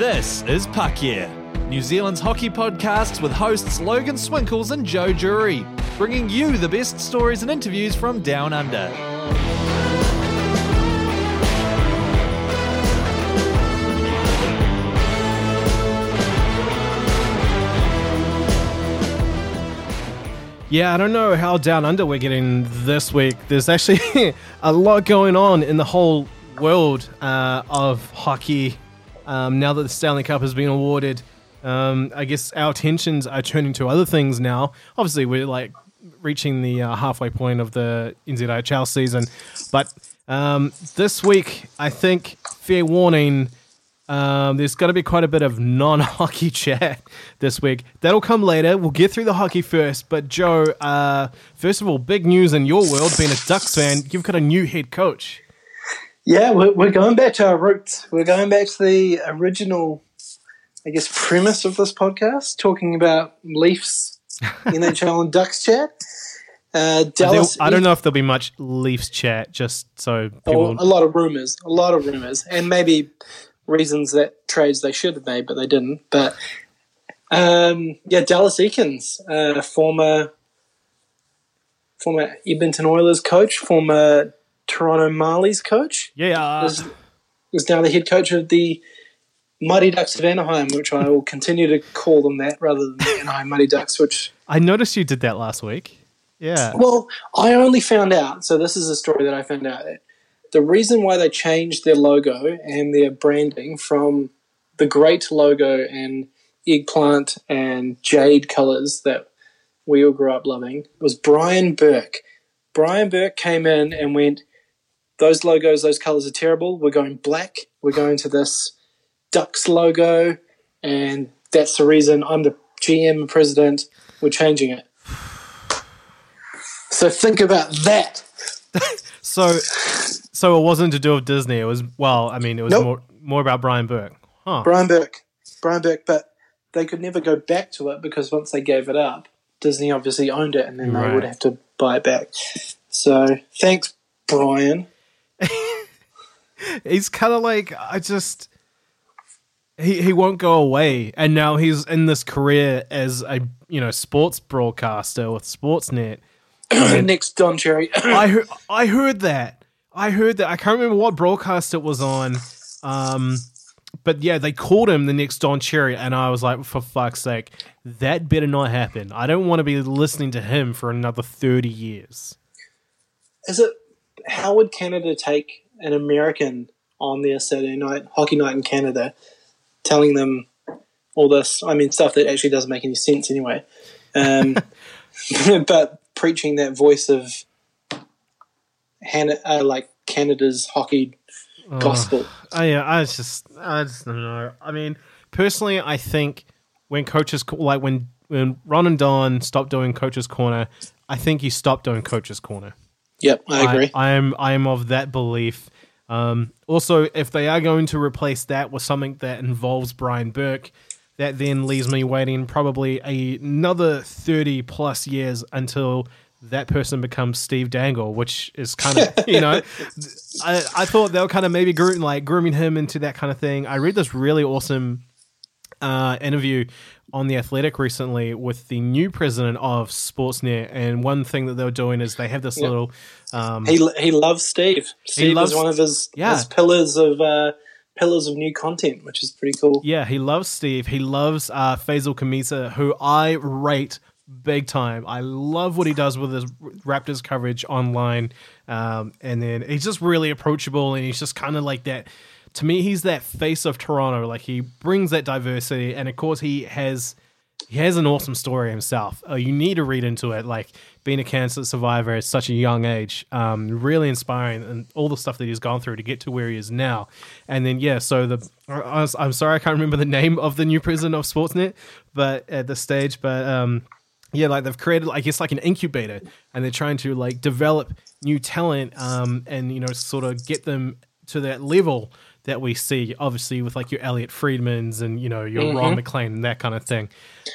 This is Puck Yeah, New Zealand's hockey podcast with hosts Logan Swinkles and Joe Jury, bringing you the best stories and interviews from down under. Yeah, I don't know how down under we're getting this week. There's actually a lot going on in the whole world uh, of hockey um, now that the Stanley Cup has been awarded. Um, I guess our attentions are turning to other things now. Obviously, we're like reaching the uh, halfway point of the NZIHL season, but um, this week, I think, fair warning, um, there's going to be quite a bit of non-hockey chat this week. That'll come later. We'll get through the hockey first. But Joe, uh, first of all, big news in your world, being a Ducks fan, you've got a new head coach. Yeah, we're, we're going back to our roots. We're going back to the original, I guess, premise of this podcast, talking about Leafs, NHL, and Ducks chat. Uh, Dallas. I don't know if there'll be much Leafs chat, just so people. Oh, a lot of rumors, a lot of rumors, and maybe reasons that trades they should have made, but they didn't. But um, yeah, Dallas Eakins, uh, former former Edmonton Oilers coach, former Toronto Marlies coach, Yeah, uh, is, is now the head coach of the Mighty Ducks of Anaheim, which I will continue to call them that rather than the Anaheim Mighty Ducks, which I noticed you did that last week. Yeah. well, I only found out. So this is a story that I found out. The reason why they changed their logo and their branding from the great logo and eggplant and jade colors that we all grew up loving was Brian Burke. Brian Burke came in and went, "Those logos, those colors are terrible. We're going black. We're going to this Ducks logo, and that's the reason I'm the GM president. We're changing it." So think about that. So, so it wasn't to do with Disney. It was well, I mean, it was Nope. more more about Brian Burke. Huh. Brian Burke, Brian Burke, but they could never go back to it because once they gave it up, Disney obviously owned it, and then they would have to buy it back. So thanks, Brian. He's kind of like I just he he won't go away, and now he's in this career as a you know sports broadcaster with Sportsnet. Next, Don Cherry. I heard I heard that I heard that I can't remember what broadcast it was on, um, but yeah, they called him the next Don Cherry, and I was like, for fuck's sake, that better not happen. I don't want to be listening to him for another thirty years. Is it how would Canada take an American on their Saturday night hockey night in Canada, telling them all this? I mean, stuff that actually doesn't make any sense anyway. Um, but preaching that voice of Han- uh, like Canada's hockey gospel. Oh yeah, I just, I just don't know. I mean, personally, I think when coaches, like when when Ron and Don stopped doing Coaches Corner, I think you stopped doing Coaches Corner. Yep, I agree. I, am, I am of that belief. Um, also, if they are going to replace that with something that involves Brian Burke, that then leaves me waiting probably a, another thirty plus years until that person becomes Steve Dangle, which is kind of you know, I, I thought they were kind of maybe groom, like grooming him into that kind of thing. I read this really awesome uh, interview on the Athletic recently with the new president of Sportsnet, and one thing that they were doing is they have this little. Um, he he loves Steve. Steve loves- is one of his, Yeah. his pillars of uh, pillars of new content, which is pretty cool. Yeah, he loves Steve. He loves uh, Faizal Khamisa, who I rate big time. I love what he does with his Raptors coverage online, um, and then he's just really approachable, and he's just kind of like that. To me, he's that face of Toronto. Like he brings that diversity, and of course, he has he has an awesome story himself. Uh, you need to read into it. Like being a cancer survivor at such a young age, um, really inspiring, and all the stuff that he's gone through to get to where he is now. And then yeah, so the I I'm sorry I can't remember the name of the new president of Sportsnet, but at this stage, but um, yeah, like they've created, I guess, like an incubator, and they're trying to like develop new talent, um, and you know, sort of get them to that level that we see, obviously, with like your Elliotte Friedmans and you know your Ron MacLean and that kind of thing.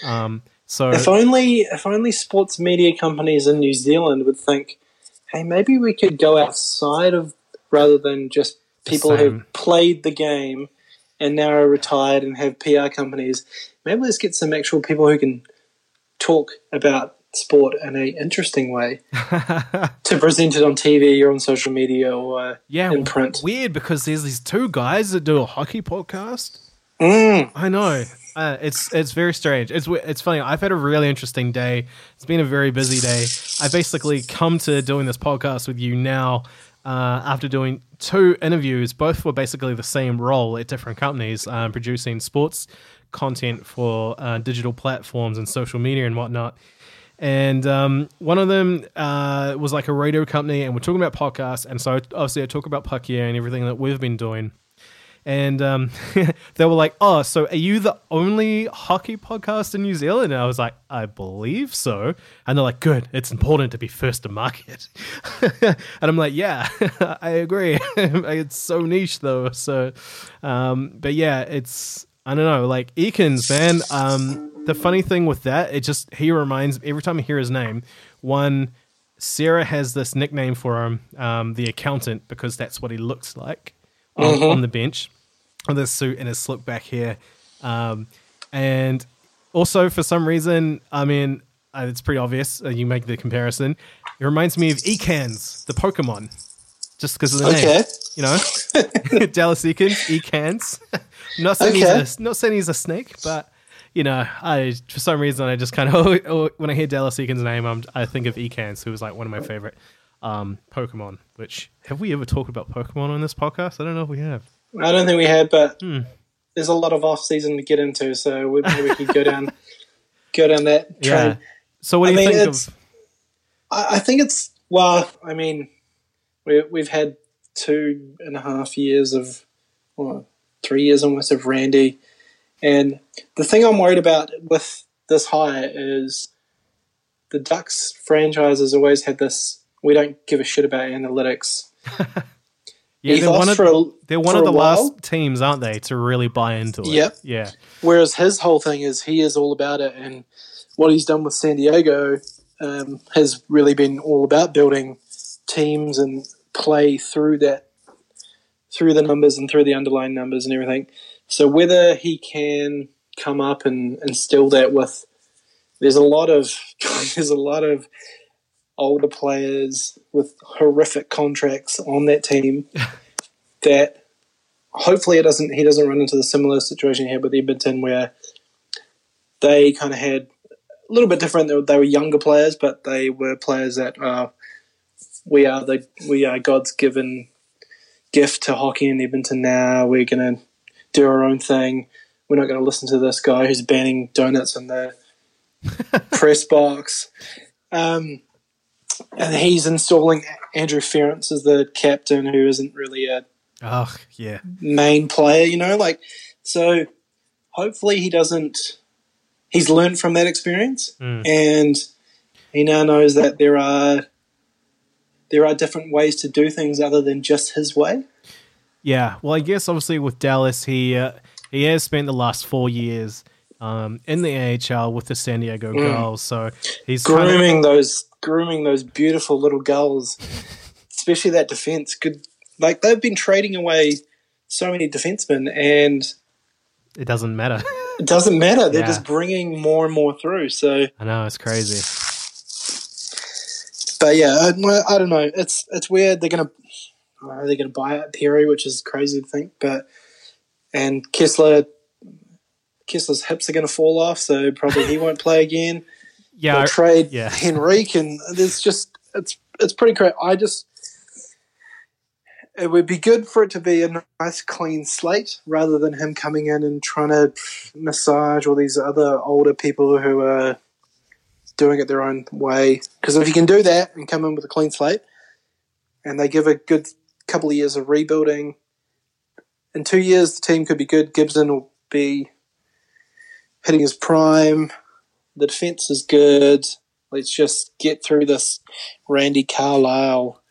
Um, so If only if only sports media companies in New Zealand would think, hey, maybe we could go outside of rather than just people who've played the game and now are retired and have PR companies. Maybe let's get some actual people who can talk about sport in a interesting way to present it on TV or on social media or Yeah, in print. weird because there's these two guys that do a hockey podcast. Mm. I know. Uh, it's it's very strange. It's it's funny. I've had a really interesting day. It's been a very busy day. I basically come to doing this podcast with you now uh, after doing two interviews. Both were basically the same role at different companies, um, producing sports content for uh, digital platforms and social media and whatnot. And um, one of them uh, was like a radio company, and we're talking about podcasts. And so obviously, I talk about Puck Yeah and everything that we've been doing and um, they were like, "Oh, so are you the only hockey podcast in New Zealand?" And I was like, "I believe so." And they're like, "Good, it's important to be first to market." and I'm like, "Yeah, I agree. it's so niche though." So, um, but yeah, it's I don't know, like Eakins, man. The funny thing with that, it just he reminds every time I hear his name, one. Sarah has this nickname for him, um, the accountant, because that's what he looks like on, on the bench with his suit and his slick back hair. Um, and also, for some reason, I mean, uh, it's pretty obvious. Uh, you make the comparison. It reminds me of Ekans, the Pokemon, just because of the name. You know, Dallas Ekans, Ekans. not saying Okay. he's a, not saying he's a snake, but you know, I for some reason I just kind of when I hear Dallas Ekans' name, I'm, I think of Ekans, who was like one of my favorite um, Pokemon. Which have we ever talked about Pokemon on this podcast? I don't know if we have. I don't think we have, but Hmm. there's a lot of off season to get into, so we, maybe we could go down go down that train. Yeah. So what I do you mean, think it's- of? I, I think it's well. I mean, we, we've had two and a half years of, well, three years almost of Randy, and the thing I'm worried about with this hire is the Ducks franchise has always had this. We don't give a shit about analytics. Yeah, they're one of, a- they're one of the last teams, aren't they, to really buy into it? Yep. Yeah. Whereas his whole thing is he is all about it, and what he's done with San Diego um, has really been all about building teams and play through that, through the numbers and through the underlying numbers and everything. So whether he can come up and instill that with, there's a lot of there's a lot of older players with horrific contracts on that team that hopefully it doesn't he doesn't run into the similar situation here with Edmonton where they kind of had a little bit different. They were, they were younger players, but they were players that uh, we are the we are God's given gift to hockey in Edmonton. Now we're going to do our own thing. We're not going to listen to this guy who's banning donuts in the press box. Um, and he's installing Andrew Ference as the captain, who isn't really a Oh, yeah. main player, you know, like so hopefully he doesn't he's learned from that experience Mm. and he now knows that there are there are different ways to do things other than just his way. Yeah. Well, I guess obviously with Dallas, he uh, he has spent the last four years um, in the AHL with the San Diego Gulls, so he's kind of, Grooming those grooming those beautiful little girls, Especially that defense. Good like they've been trading away so many defensemen and it doesn't matter. it doesn't matter. They're Yeah. just bringing more and more through. So I know it's crazy. but yeah, I, I don't know. It's it's weird. They're gonna are they gonna buy out Perry, which is crazy to think. But and Kesler, Kesler's hips are gonna fall off, so probably he won't play again. Yeah. They'll trade yeah. Henrique, and there's just it's it's pretty crazy. I just it would be good for it to be a nice clean slate rather than him coming in and trying to massage all these other older people who are doing it their own way. Because if you can do that and come in with a clean slate, and they give a good couple of years of rebuilding, in two years the team could be good. Gibson will be hitting his prime. The defense is good. Let's just get through this Randy Carlyle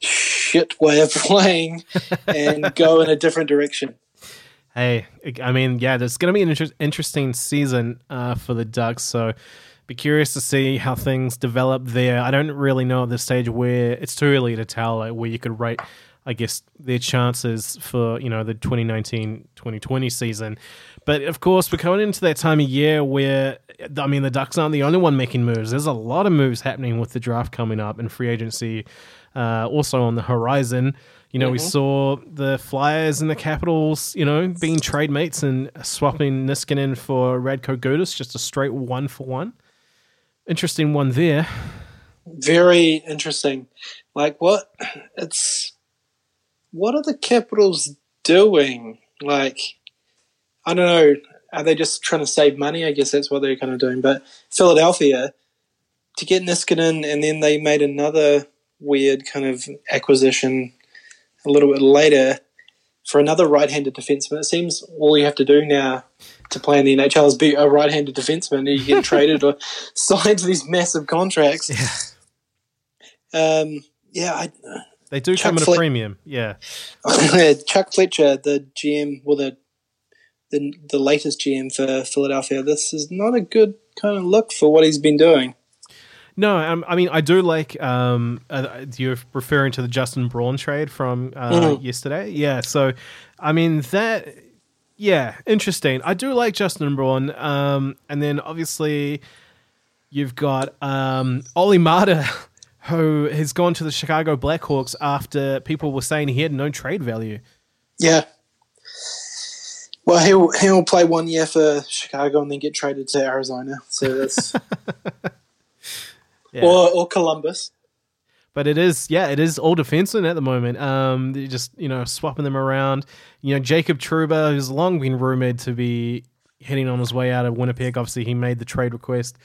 shit way of playing and go in a different direction. Hey, I mean, yeah, there's going to be an inter- interesting season uh, for the Ducks, so be curious to see how things develop there. I don't really know at this stage where it's too early to tell like, where you could rate I guess their chances for you know the 2019-2020 season. But of course, we're coming into that time of year where I mean the Ducks aren't the only one making moves. There's a lot of moves happening with the draft coming up and free agency uh, also on the horizon. You know, mm-hmm. we saw the Flyers and the Capitals, you know, being trade mates and swapping Niskanen for Radko Gudas, just a straight one for one. Interesting one there. Very interesting. Like what? It's what are the Capitals doing? Like, I don't know. Are they just trying to save money? I guess that's what they're kind of doing. But Philadelphia, to get Niskanen, and then they made another weird kind of acquisition a little bit later for another right-handed defenseman. It seems all you have to do now to play in the NHL is be a right-handed defenseman, you get traded or signed to these massive contracts. Yeah, um, yeah. I, they do Chuck come at a premium. Yeah. Chuck Fletcher, the GM, well, the, the the latest GM for Philadelphia. This is not a good kind of look for what he's been doing. No, um, I mean I do like. Um, uh, you're referring to the Justin Braun trade from uh, mm-hmm. yesterday, yeah. So, I mean that, yeah, interesting. I do like Justin Braun, um, and then obviously you've got um, Olli Maatta, who has gone to the Chicago Blackhawks after people were saying he had no trade value. Yeah. Well, he'll he'll play one year for Chicago and then get traded to Arizona. So that's yeah. or or Columbus. But it is, yeah, it is all defensemen at the moment. Um, just you know swapping them around. You know, Jacob Trouba, who's long been rumored to be heading on his way out of Winnipeg. Obviously, he made the trade request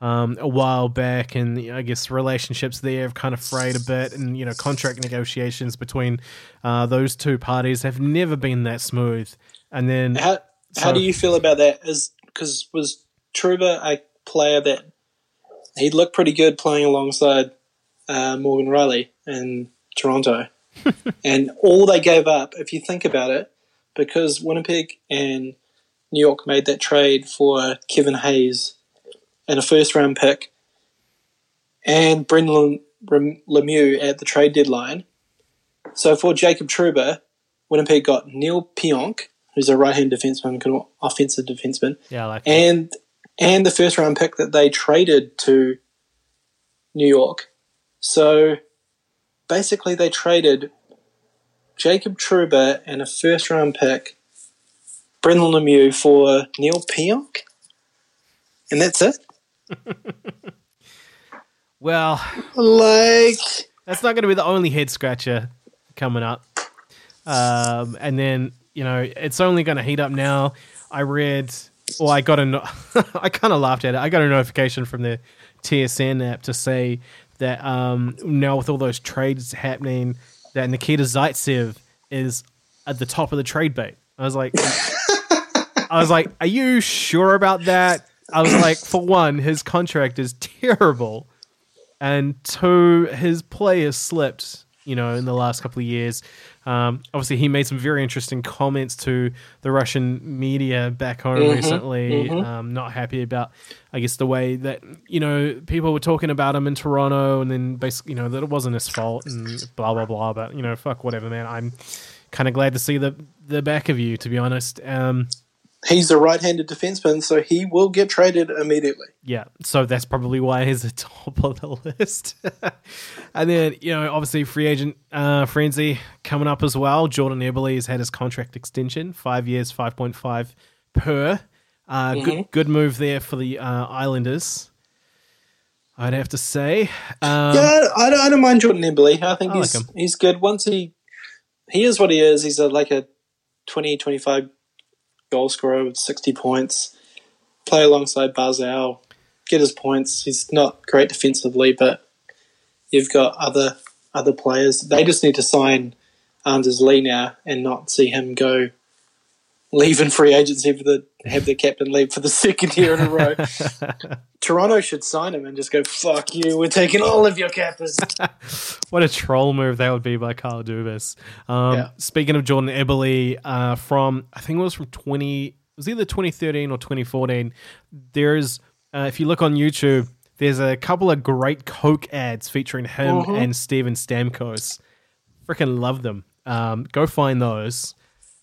um, a while back, and I guess relationships there have kind of frayed a bit, and you know, contract negotiations between uh, those two parties have never been that smooth. And then, how so, how do you feel about that? Is because was Trouba a player that he looked pretty good playing alongside uh, Morgan Rielly in Toronto. and all they gave up, if you think about it, because Winnipeg and New York made that trade for Kevin Hayes and a first round pick and Brendan Lemieux at the trade deadline. So for Jacob Trouba, Winnipeg got Neal Pionk, who's a right hand defenseman, offensive defenseman. Yeah, like and and the first round pick that they traded to New York. So basically, they traded Jacob Trouba and a first round pick, Brendan Lemieux for Neal Pionk, and that's it. well, like that's not going to be the only head scratcher coming up. Um, and then you know it's only going to heat up now. I read well, I got a, no- I kind of laughed at it. I got a notification from the TSN app to say that um, now with all those trades happening, that Nikita Zaitsev is at the top of the trade bait. I was like, I was like, are you sure about that? I was like, for one, his contract is terrible, and two, his play has slipped. You know, in the last couple of years, um, obviously, he made some very interesting comments to the Russian media back home mm-hmm, recently. Mm-hmm. Um, not happy about, I guess, the way that you know people were talking about him in Toronto, and then basically, you know, that it wasn't his fault and blah blah blah. But you know, fuck whatever, man. I'm kind of glad to see the the back of you, to be honest. Um, he's a right-handed defenseman, so he will get traded immediately. Yeah, so that's probably why he's at top of the list. and then you know, obviously, free agent uh, frenzy coming up as well. Jordan Eberle has had his contract extension, five years, five point five per. Uh, mm-hmm. Good, good move there for the uh, Islanders. I'd have to say. Um, yeah, I don't, I don't mind Jordan Eberle. I think I he's like he's good. Once he he is what he is. He's a, like a 20, 25 goal scorer with 60 points, play alongside Barzal, get his points. He's not great defensively, but you've got other other players. They just need to sign Anders Lee now and not see him go leaving free agency for the have their captain leave for the second year in a row. Toronto should sign him and just go, fuck you, we're taking all of your captains. what a troll move that would be by Kyle Dubas. Um, yeah. Speaking of Jordan Eberle, uh, from, I think it was from 20, it was either 2013 or 2014, there's, uh, if you look on YouTube, there's a couple of great Coke ads featuring him uh-huh. and Steven Stamkos. Freaking love them. Um, go find those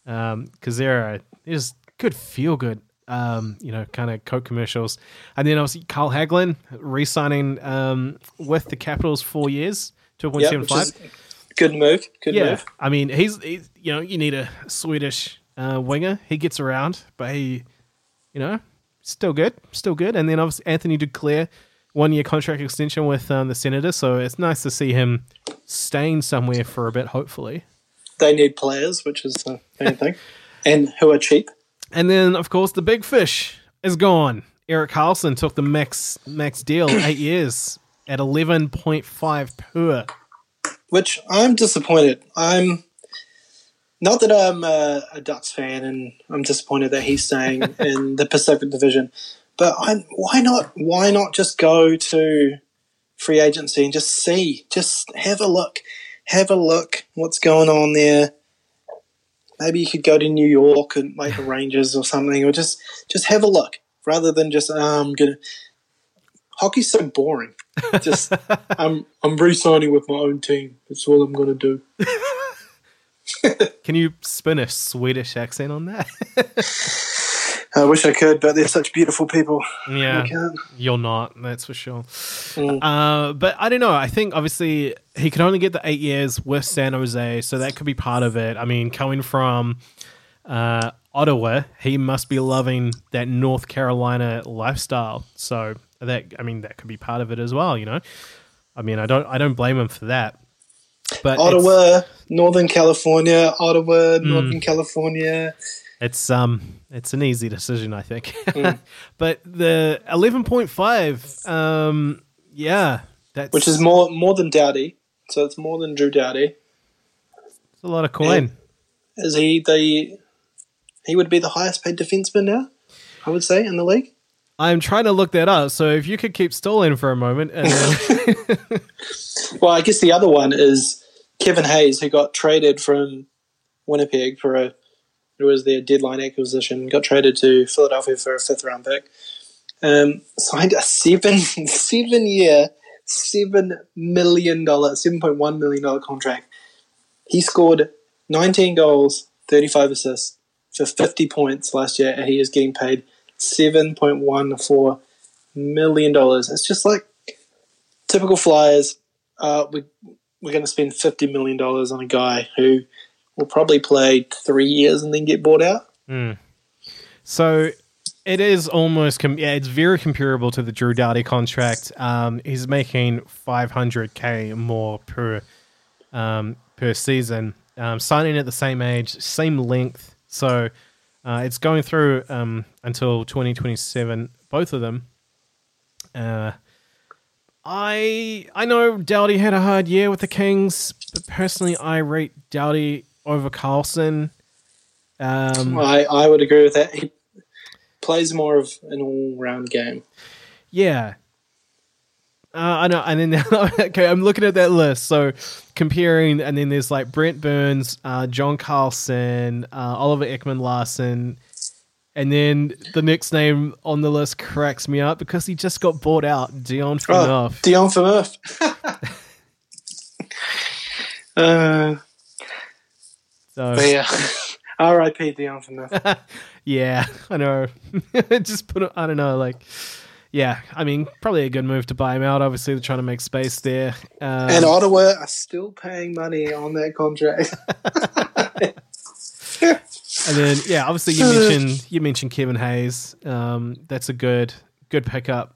because there are there's good feel good. Um, you know, kind of Coke commercials, and then obviously Carl Hagelin re-signing um, with the Capitals four years, two point Yeah, seven which five. is good move. Good Yeah, move. I mean, he's, he's you know you need a Swedish uh, winger. He gets around, but he, you know, still good, still good. And then obviously Anthony Duclair, one year contract extension with um, the Senators. So it's nice to see him staying somewhere for a bit, hopefully. They need players, which is the main thing, and who are cheap. And then of course the big fish is gone. Erik Karlsson took the max max deal, eight years at eleven point five per. Which I'm disappointed. I'm not that I'm a, a Ducks fan, and I'm disappointed that he's staying in the Pacific Division. But I'm, why not? Why not just go to free agency and just see, just have a look, have a look what's going on there. Maybe you could go to New York and make the Rangers or something, or just just have a look rather than just I'm gonna. Hockey's so boring. Just I'm I'm re-signing with my own team. That's all I'm gonna do. Can you spin a Swedish accent on that? I wish I could, but they're such beautiful people. yeah. You're not, that's for sure. Mm. Uh, but I don't know. I think obviously he could only get the eight years with San Jose, so that could be part of it. I mean, coming from uh, Ottawa, he must be loving that North Carolina lifestyle. So that I mean, that could be part of it as well. You know, I mean, I don't, I don't blame him for that. But Ottawa, Northern California, Ottawa, Mm. Northern California. It's um it's an easy decision, I think. Mm. but the eleven point five, um yeah, that's which is more more than Doughty. So it's more than Drew Doughty. it's a lot of coin. Is he the? He would be the highest paid defenseman now. I would say in the league. I'm trying to look that up. So if you could keep stalling for a moment, and then, Well, I guess the other one is Kevin Hayes, who got traded from Winnipeg for a. It was their deadline acquisition. Got traded to Philadelphia for a fifth round pick. Um, signed a seven seven year, seven million dollar, seven point one million dollar contract. He scored nineteen goals, thirty five assists for fifty points last year, and he is getting paid seven point one four million dollars. It's just like typical Flyers uh, we, we're going to spend $50 million on a guy who will probably play three years and then get bought out. so it is almost com- yeah, it's very comparable to the Drew Doughty contract. Um, he's making 500k more per um, per season, um, signing at the same age, same length. So uh, it's going through um, until 2027, both of them. Uh, I I know Doughty had a hard year with the Kings, but personally, I rate Doughty over Karlsson. Um, I, I would agree with that. He plays more of an all round game. Yeah. Uh, I know, and then okay, I'm looking at that list. So comparing, and then there's like Brent Burns, uh, John Carlson, uh, Oliver Ekman Larsson, and then the next name on the list cracks me up because he just got bought out, Dion Oh, Phaneuf. Dion Phaneuf. uh, So but yeah. R.I.P. Dion Phaneuf. yeah, I know. just put, it, I don't know, like. Yeah, I mean, probably a good move to buy him out. Obviously, they're trying to make space there. Um, and Ottawa are still paying money on that contract. And then yeah, obviously you mentioned you mentioned Kevin Hayes. Um, that's a good good pickup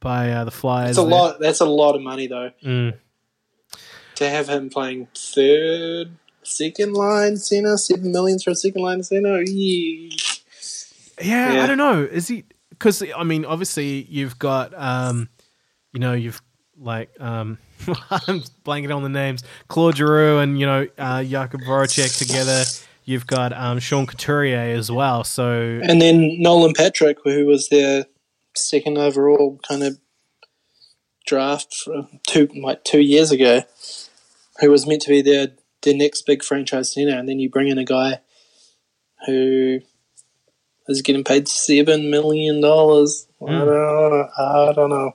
by uh, the Flyers. That's a there. lot. That's a lot of money, though, Mm. to have him playing third, second line center, seven millions for a second line center. Yee. Yeah, I don't know. Is he? Because I mean, obviously you've got um, you know, you've like um, I'm blanking on the names. Claude Giroux and you know uh, Jakub Voracek together. You've got um, Sean Couturier as well. So And then Nolan Patrick, who was their second overall kind of draft for two like two years ago, who was meant to be their their next big franchise center, and then you bring in a guy who is getting paid seven million dollars. I don't know. I don't know.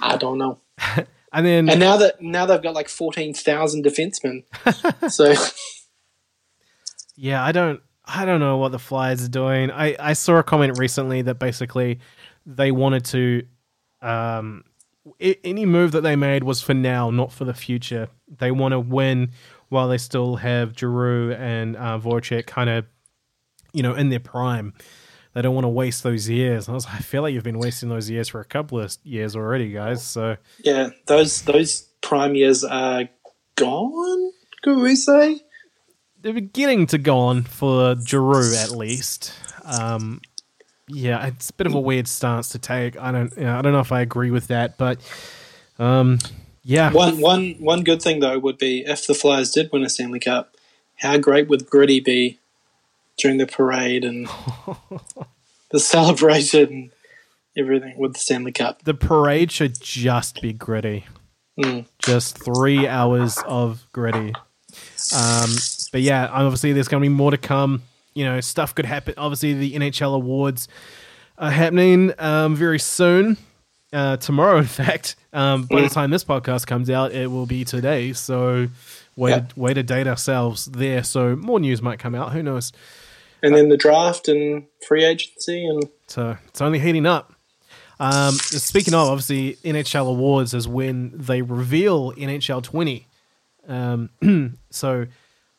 I don't know. and then And now that now they've got like fourteen thousand defensemen, so Yeah, I don't I don't know what the Flyers are doing. I, I saw a comment recently that basically they wanted to um I- any move that they made was for now, not for the future. They want to win while they still have Giroux and uh, Voracek kind of, you know, in their prime. They don't want to waste those years. And I was like, I feel like you've been wasting those years for a couple of years already, guys. So Yeah, those those prime years are gone. Could we say? they're beginning to go on for Giroux at least. Um, yeah, it's a bit of a weird stance to take. I don't, you know, I don't know if I agree with that, but um, yeah, One one one good thing though would be if the Flyers did win a Stanley Cup, how great would Gritty be during the parade and the celebration, and everything with the Stanley Cup? the parade should just be gritty. Mm. Just three hours of gritty. Um, but yeah, obviously there's going to be more to come. You know, stuff could happen. Obviously, the NHL awards are happening um, very soon. Uh, tomorrow, in fact. Um, by the time this podcast comes out, it will be today. So, way Yeah. to, way to date ourselves there. So, more news might come out. Who knows? And then the draft and free agency and So it's only heating up. Um, speaking of, obviously, NHL awards is when they reveal NHL 20. Um, so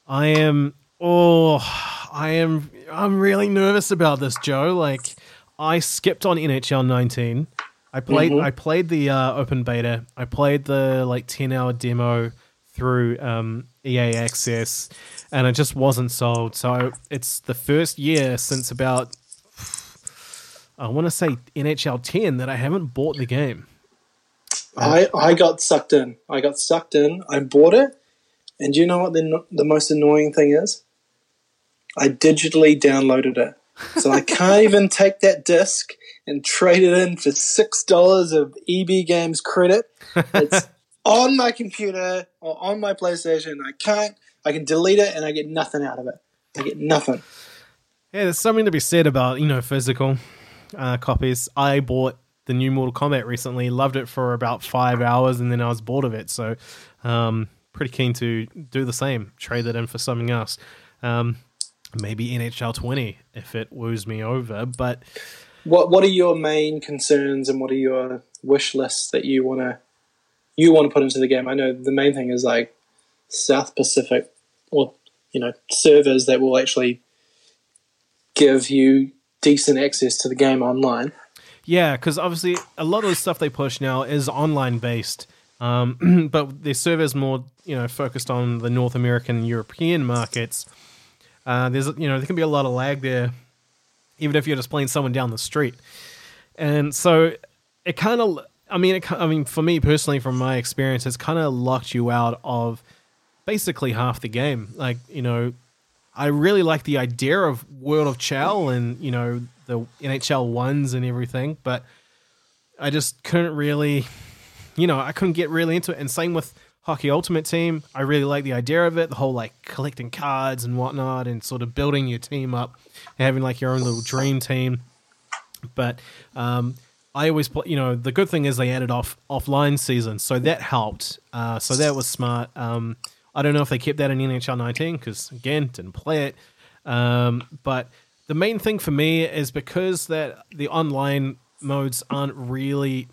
I am, oh, I am, I'm really nervous about this, Joe. Like, I skipped on NHL 19. I played, Mhm. I played the uh, open beta. I played the like 10 hour demo through um, EA Access, and it just wasn't sold. So it's the first year since about I want to say NHL 10 that I haven't bought the game. I, I got sucked in. I got sucked in. I bought it, and do you know what the the most annoying thing is? I digitally downloaded it, so I can't even take that disc and trade it in for six dollars of EB Games credit. It's on my computer or on my PlayStation. I can't. I can delete it, and I get nothing out of it. I get nothing. Yeah, there's something to be said about, you know, physical uh, copies. I bought the new Mortal Kombat recently, loved it for about five hours, and then I was bored of it. So, um, pretty keen to do the same, trade it in for something else. Um, maybe NHL 20 if it woos me over. But What What are your main concerns, and what are your wish lists that you want to you want to put into the game? I know the main thing is like South Pacific, or you know, servers that will actually give you decent access to the game online. Yeah, because obviously a lot of the stuff they push now is online based, um, but their servers more you know focused on the North American, European markets. Uh, there's you know there can be a lot of lag there, even if you're just playing someone down the street, and so it kind of. I mean, it, I mean, for me personally, from my experience, it's kind of locked you out of basically half the game. Like, you know, I really like the idea of World of Chel and you know the NHL ones and everything, but I just couldn't really, you know, I couldn't get really into it. And same with Hockey Ultimate Team, I really like the idea of it, the whole like collecting cards and whatnot, and sort of building your team up, and having like your own little dream team. But um, I always play. You know, the good thing is they added off offline seasons, so that helped. Uh, so that was smart. Um, I don't know if they kept that in NHL 19 because again, didn't play it. Um, but the main thing for me is because that the online modes aren't really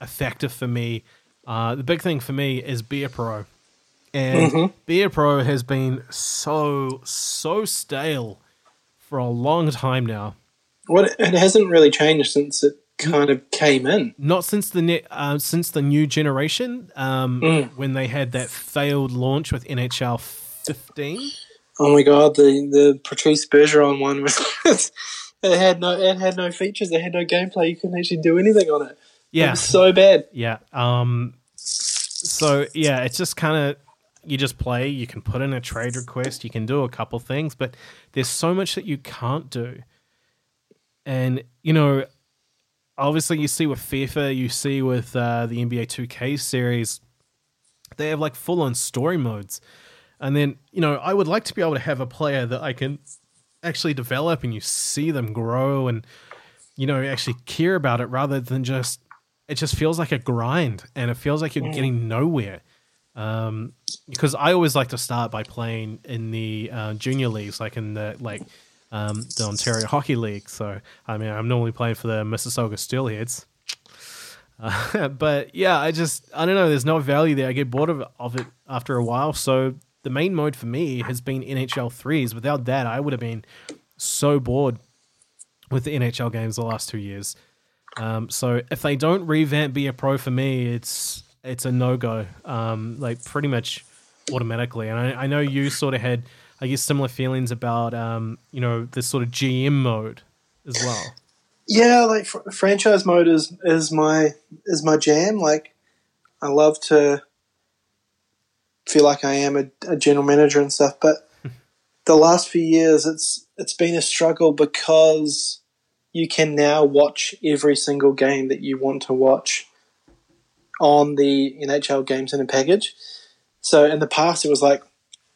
effective for me. Uh, the big thing for me is Be a Pro, and Be a Pro has been so so stale for a long time now. What it hasn't really changed since it kind of came in. not since the net, uh, since the new generation um, Mm. when they had that failed launch with NHL 15. Oh my god, the the Patrice Bergeron one was it had no it had no features, it had no gameplay. You couldn't actually do anything on it. Yeah, so bad. yeah. Um, so yeah, it's just kind of you just play. You can put in a trade request. You can do a couple things, but there's so much that you can't do. And you know, obviously, you see with FIFA, you see with uh, the NBA 2K series, they have like full on story modes. And then, you know, I would like to be able to have a player that I can actually develop and you see them grow and, you know, actually care about it rather than just, it just feels like a grind and it feels like you're getting nowhere. Um, because I always like to start by playing in the uh, junior leagues, like in the like um, the Ontario Hockey League. So I mean, I'm normally playing for the Mississauga Steelheads. Uh, but yeah, I just I don't know. There's no value there. I get bored of, of it after a while. So the main mode for me has been NHL threes. Without that, I would have been so bored with the NHL games the last two years. Um, so if they don't revamp Be a Pro for me, it's it's a no go. Um, like pretty much automatically. And I, I know you sort of had, I guess, similar feelings about um, you know this sort of GM mode as well. Yeah, like fr- franchise mode is is my is my jam. Like I love to feel like I am a, a general manager and stuff, but the last few years it's it's been a struggle because you can now watch every single game that you want to watch on the NHL Game Center package. So in the past, it was like,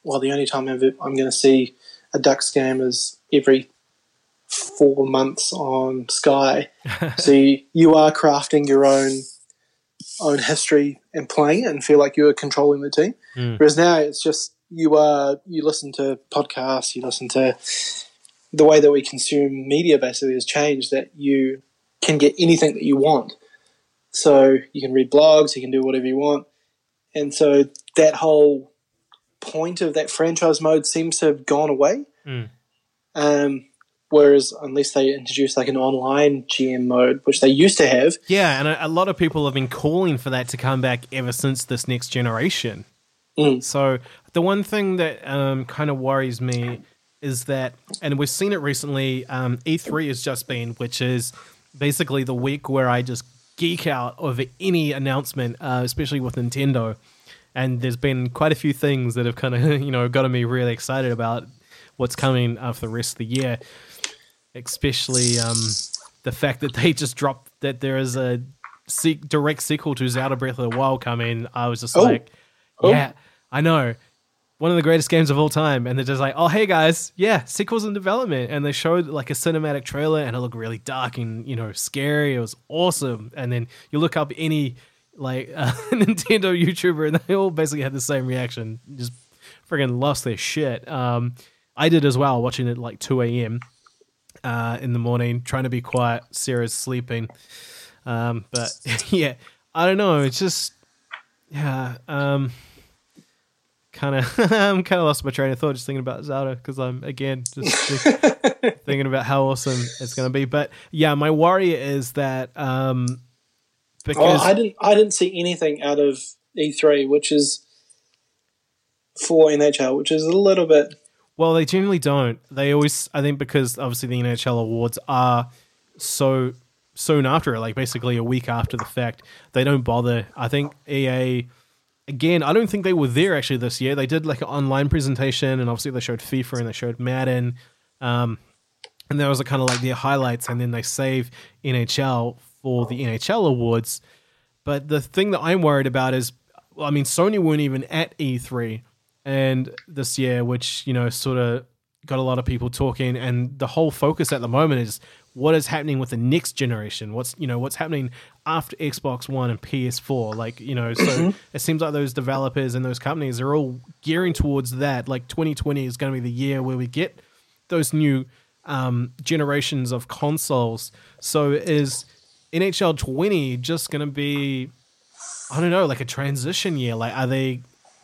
well, the only time I'm going to see a Ducks game is every four months on Sky. so you, you are crafting your own own history and playing it and feel like you are controlling the team. Mm. Whereas now it's just you are you listen to podcasts, you listen to the way that we consume media basically has changed that you can get anything that you want. So you can read blogs, you can do whatever you want. And so that whole point of that franchise mode seems to have gone away. Mm. Um, whereas unless they introduce like an online GM mode, which they used to have. Yeah, and a, a lot of people have been calling for that to come back ever since this next generation. Mm. So the one thing that um, kind of worries me is that, and we've seen it recently. Um, E3 has just been, which is basically the week where I just geek out over any announcement, uh, especially with Nintendo. And there's been quite a few things that have kind of you know gotten me really excited about what's coming uh, for the rest of the year, especially um, the fact that they just dropped that there is a se- direct sequel to Zelda Breath of the Wild coming. I was just Oh. like, Oh. yeah, I know. One of the greatest games of all time. And they're just like, oh, hey guys, yeah, sequel's in development. And they showed like a cinematic trailer and it looked really dark and, you know, scary. It was awesome. And then you look up any like uh, Nintendo YouTuber and they all basically had the same reaction. Just friggin' lost their shit. Um, I did as well, watching it like 2 a.m. Uh, in the morning, trying to be quiet. Sarah's sleeping. Um, but yeah, I don't know. It's just, yeah. Um, kind of I'm kind of lost my train of thought just thinking about Zelda because I'm again just, just thinking about how awesome it's going to be. But yeah, my worry is that um Oh, because I didn't. I didn't see anything out of E3, which is for NHL, which is a little bit. well, they generally don't. They always I think because obviously the NHL awards are so soon after it, like basically a week after the fact, they don't bother. I think EA again, I don't think they were there actually this year. They did like an online presentation, and obviously they showed FIFA and they showed Madden, um, and that was kind of like their highlights. And then they save NHL for the NHL awards. But the thing that I'm worried about is, well, I mean, Sony weren't even at E3 and this year, which you know sort of got a lot of people talking. And the whole focus at the moment is what is happening with the next generation. What's you know what's happening after Xbox One and PS4. Like you know, so it seems like those developers and those companies are all gearing towards that. Like 2020 is going to be the year where we get those new um, generations of consoles. So is NHL 20 just going to be I don't know, like a transition year? Like are they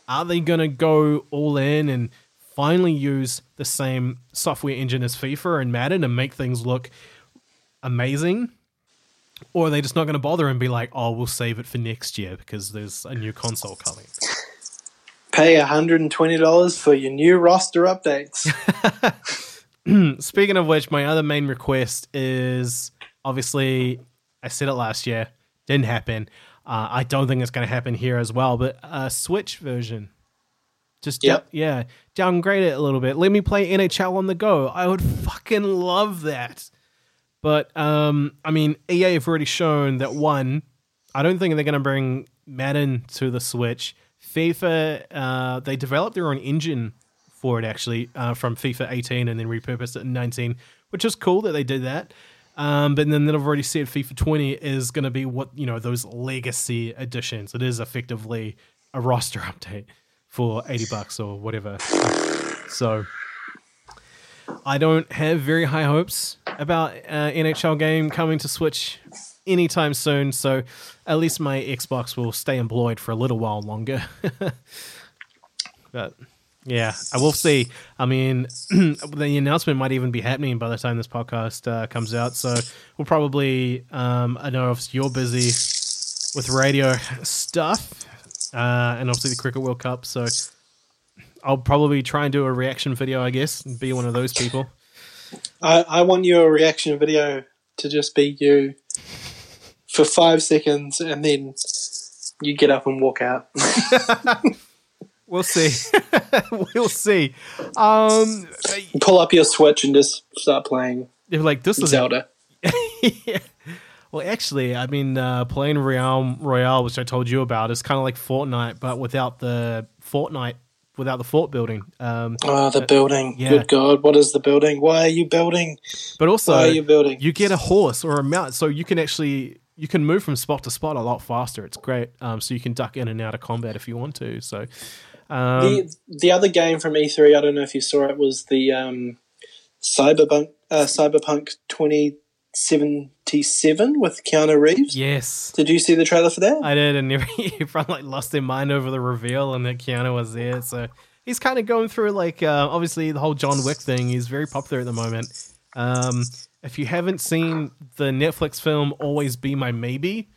are they going to go all in and finally use the same software engine as FIFA and Madden and make things look amazing? Or are they just not going to bother and be like, "Oh, we'll save it for next year because there's a new console coming." Pay $120 for your new roster updates. Speaking of which, my other main request is obviously I said it last year, didn't happen. Uh, I don't think it's going to happen here as well, but a Switch version. Just Yep. down- yeah, downgrade it a little bit. Let me play NHL on the go. I would fucking love that. But um, I mean, EA have already shown that one. I don't think they're going to bring Madden to the Switch. FIFA, uh, they developed their own engine for it actually uh, from FIFA 18 and then repurposed it in 19, which is cool that they did that. Um, but then they've already said FIFA 20 is going to be what you know those legacy editions. It is effectively a roster update for 80 bucks or whatever. So I don't have very high hopes about uh, NHL game coming to Switch anytime soon. So at least my Xbox will stay employed for a little while longer. but yeah, I will see. I mean, the announcement might even be happening by the time this podcast uh, comes out. So we'll probably, um, I know if you're busy with radio stuff, uh, and obviously the Cricket World Cup. So I'll probably try and do a reaction video, I guess, and be one of those people. I, I want your reaction video to just be you for five seconds and then you get up and walk out. We'll see. we'll see. Um, Pull up your Switch and just start playing you're like this is Zelda. yeah. Well, actually, I mean, uh, playing Realm Royale, which I told you about, is kind of like Fortnite, but without the Fortnite, without the fort building. Um, Oh, the building. yeah. Good God. What is the building? Why are you building? but also, Why are you building? you get a horse or a mount, so you can actually you can move from spot to spot a lot faster. It's great. Um, so you can duck in and out of combat if you want to. So, um, the, the other game from E3, I don't know if you saw it, was the um, Cyberpunk, uh, Cyberpunk 2077 with Keanu Reeves. yes, Did you see the trailer for that? I did, and everyone like lost their mind over the reveal and that Keanu was there. So he's kind of going through like uh, obviously the whole John Wick thing. He's very popular at the moment. Um, if you haven't seen the Netflix film Always Be My Maybe,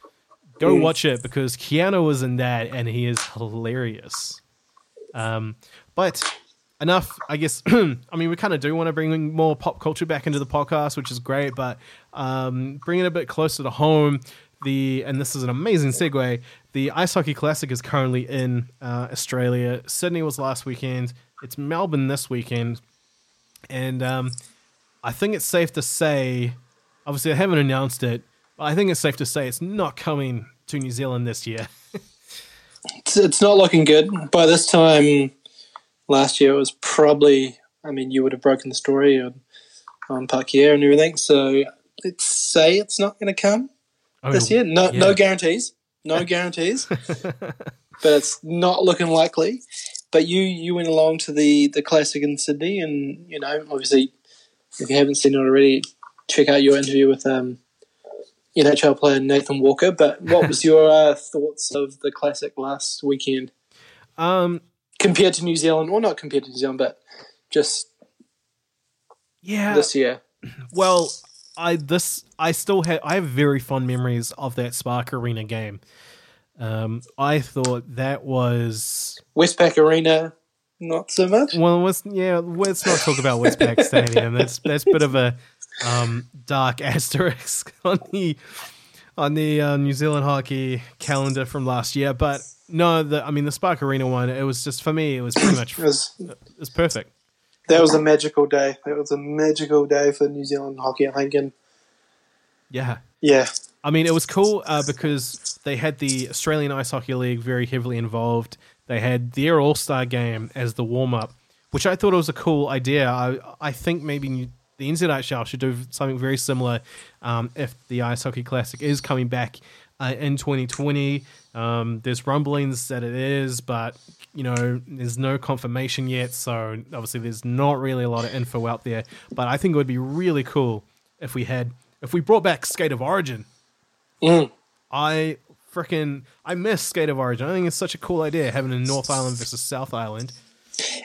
go Mm. watch it because Keanu was in that and he is hilarious. Um, but enough, I guess. I mean, we kind of do want to bring more pop culture back into the podcast, which is great. But um, bringing it a bit closer to home, the and this is an amazing segue. The Ice Hockey Classic is currently in uh, Australia. Sydney was last weekend. It's Melbourne this weekend, and um, I think it's safe to say. Obviously, I haven't announced it, but I think it's safe to say it's not coming to New Zealand this year. It's, it's not looking good. By this time last year, it was probably, I mean, you would have broken the story on, on Parkier and everything. So let's say it's not going to come I this year. No, yeah. no guarantees. No guarantees. but it's not looking likely. But you you went along to the the classic in Sydney, and you know, obviously, if you haven't seen it already, check out your interview with um, NHL player Nathan Walker. But what was your uh, thoughts of the classic last weekend Um, compared to New Zealand, or not compared to New Zealand, but just yeah. this year? Well, I this I still have I have very fond memories of that Spark Arena game. Um, I thought that was Westpac Arena, not so much. well, let's yeah, let's not talk about Westpac Stadium. That's that's a bit of a um, dark asterisk on the on the uh, New Zealand hockey calendar from last year. But no, the I mean the Spark Arena one. It was just for me. It was pretty much It was it was perfect. that was a magical day. That was a magical day for New Zealand hockey. I think, and Yeah. yeah, I mean, it was cool uh, because they had the Australian Ice Hockey League very heavily involved. They had their All Star game as the warm up, which I thought was a cool idea. I I think maybe the NZHL should do something very similar um, if the Ice Hockey Classic is coming back uh, in 2020. Um, there's rumblings that it is, but you know, there's no confirmation yet. So obviously, there's not really a lot of info out there. But I think it would be really cool if we had if we brought back Skate of Origin. Mm. I freaking I miss Skate of Origin. I think it's such a cool idea having a North Island versus South Island.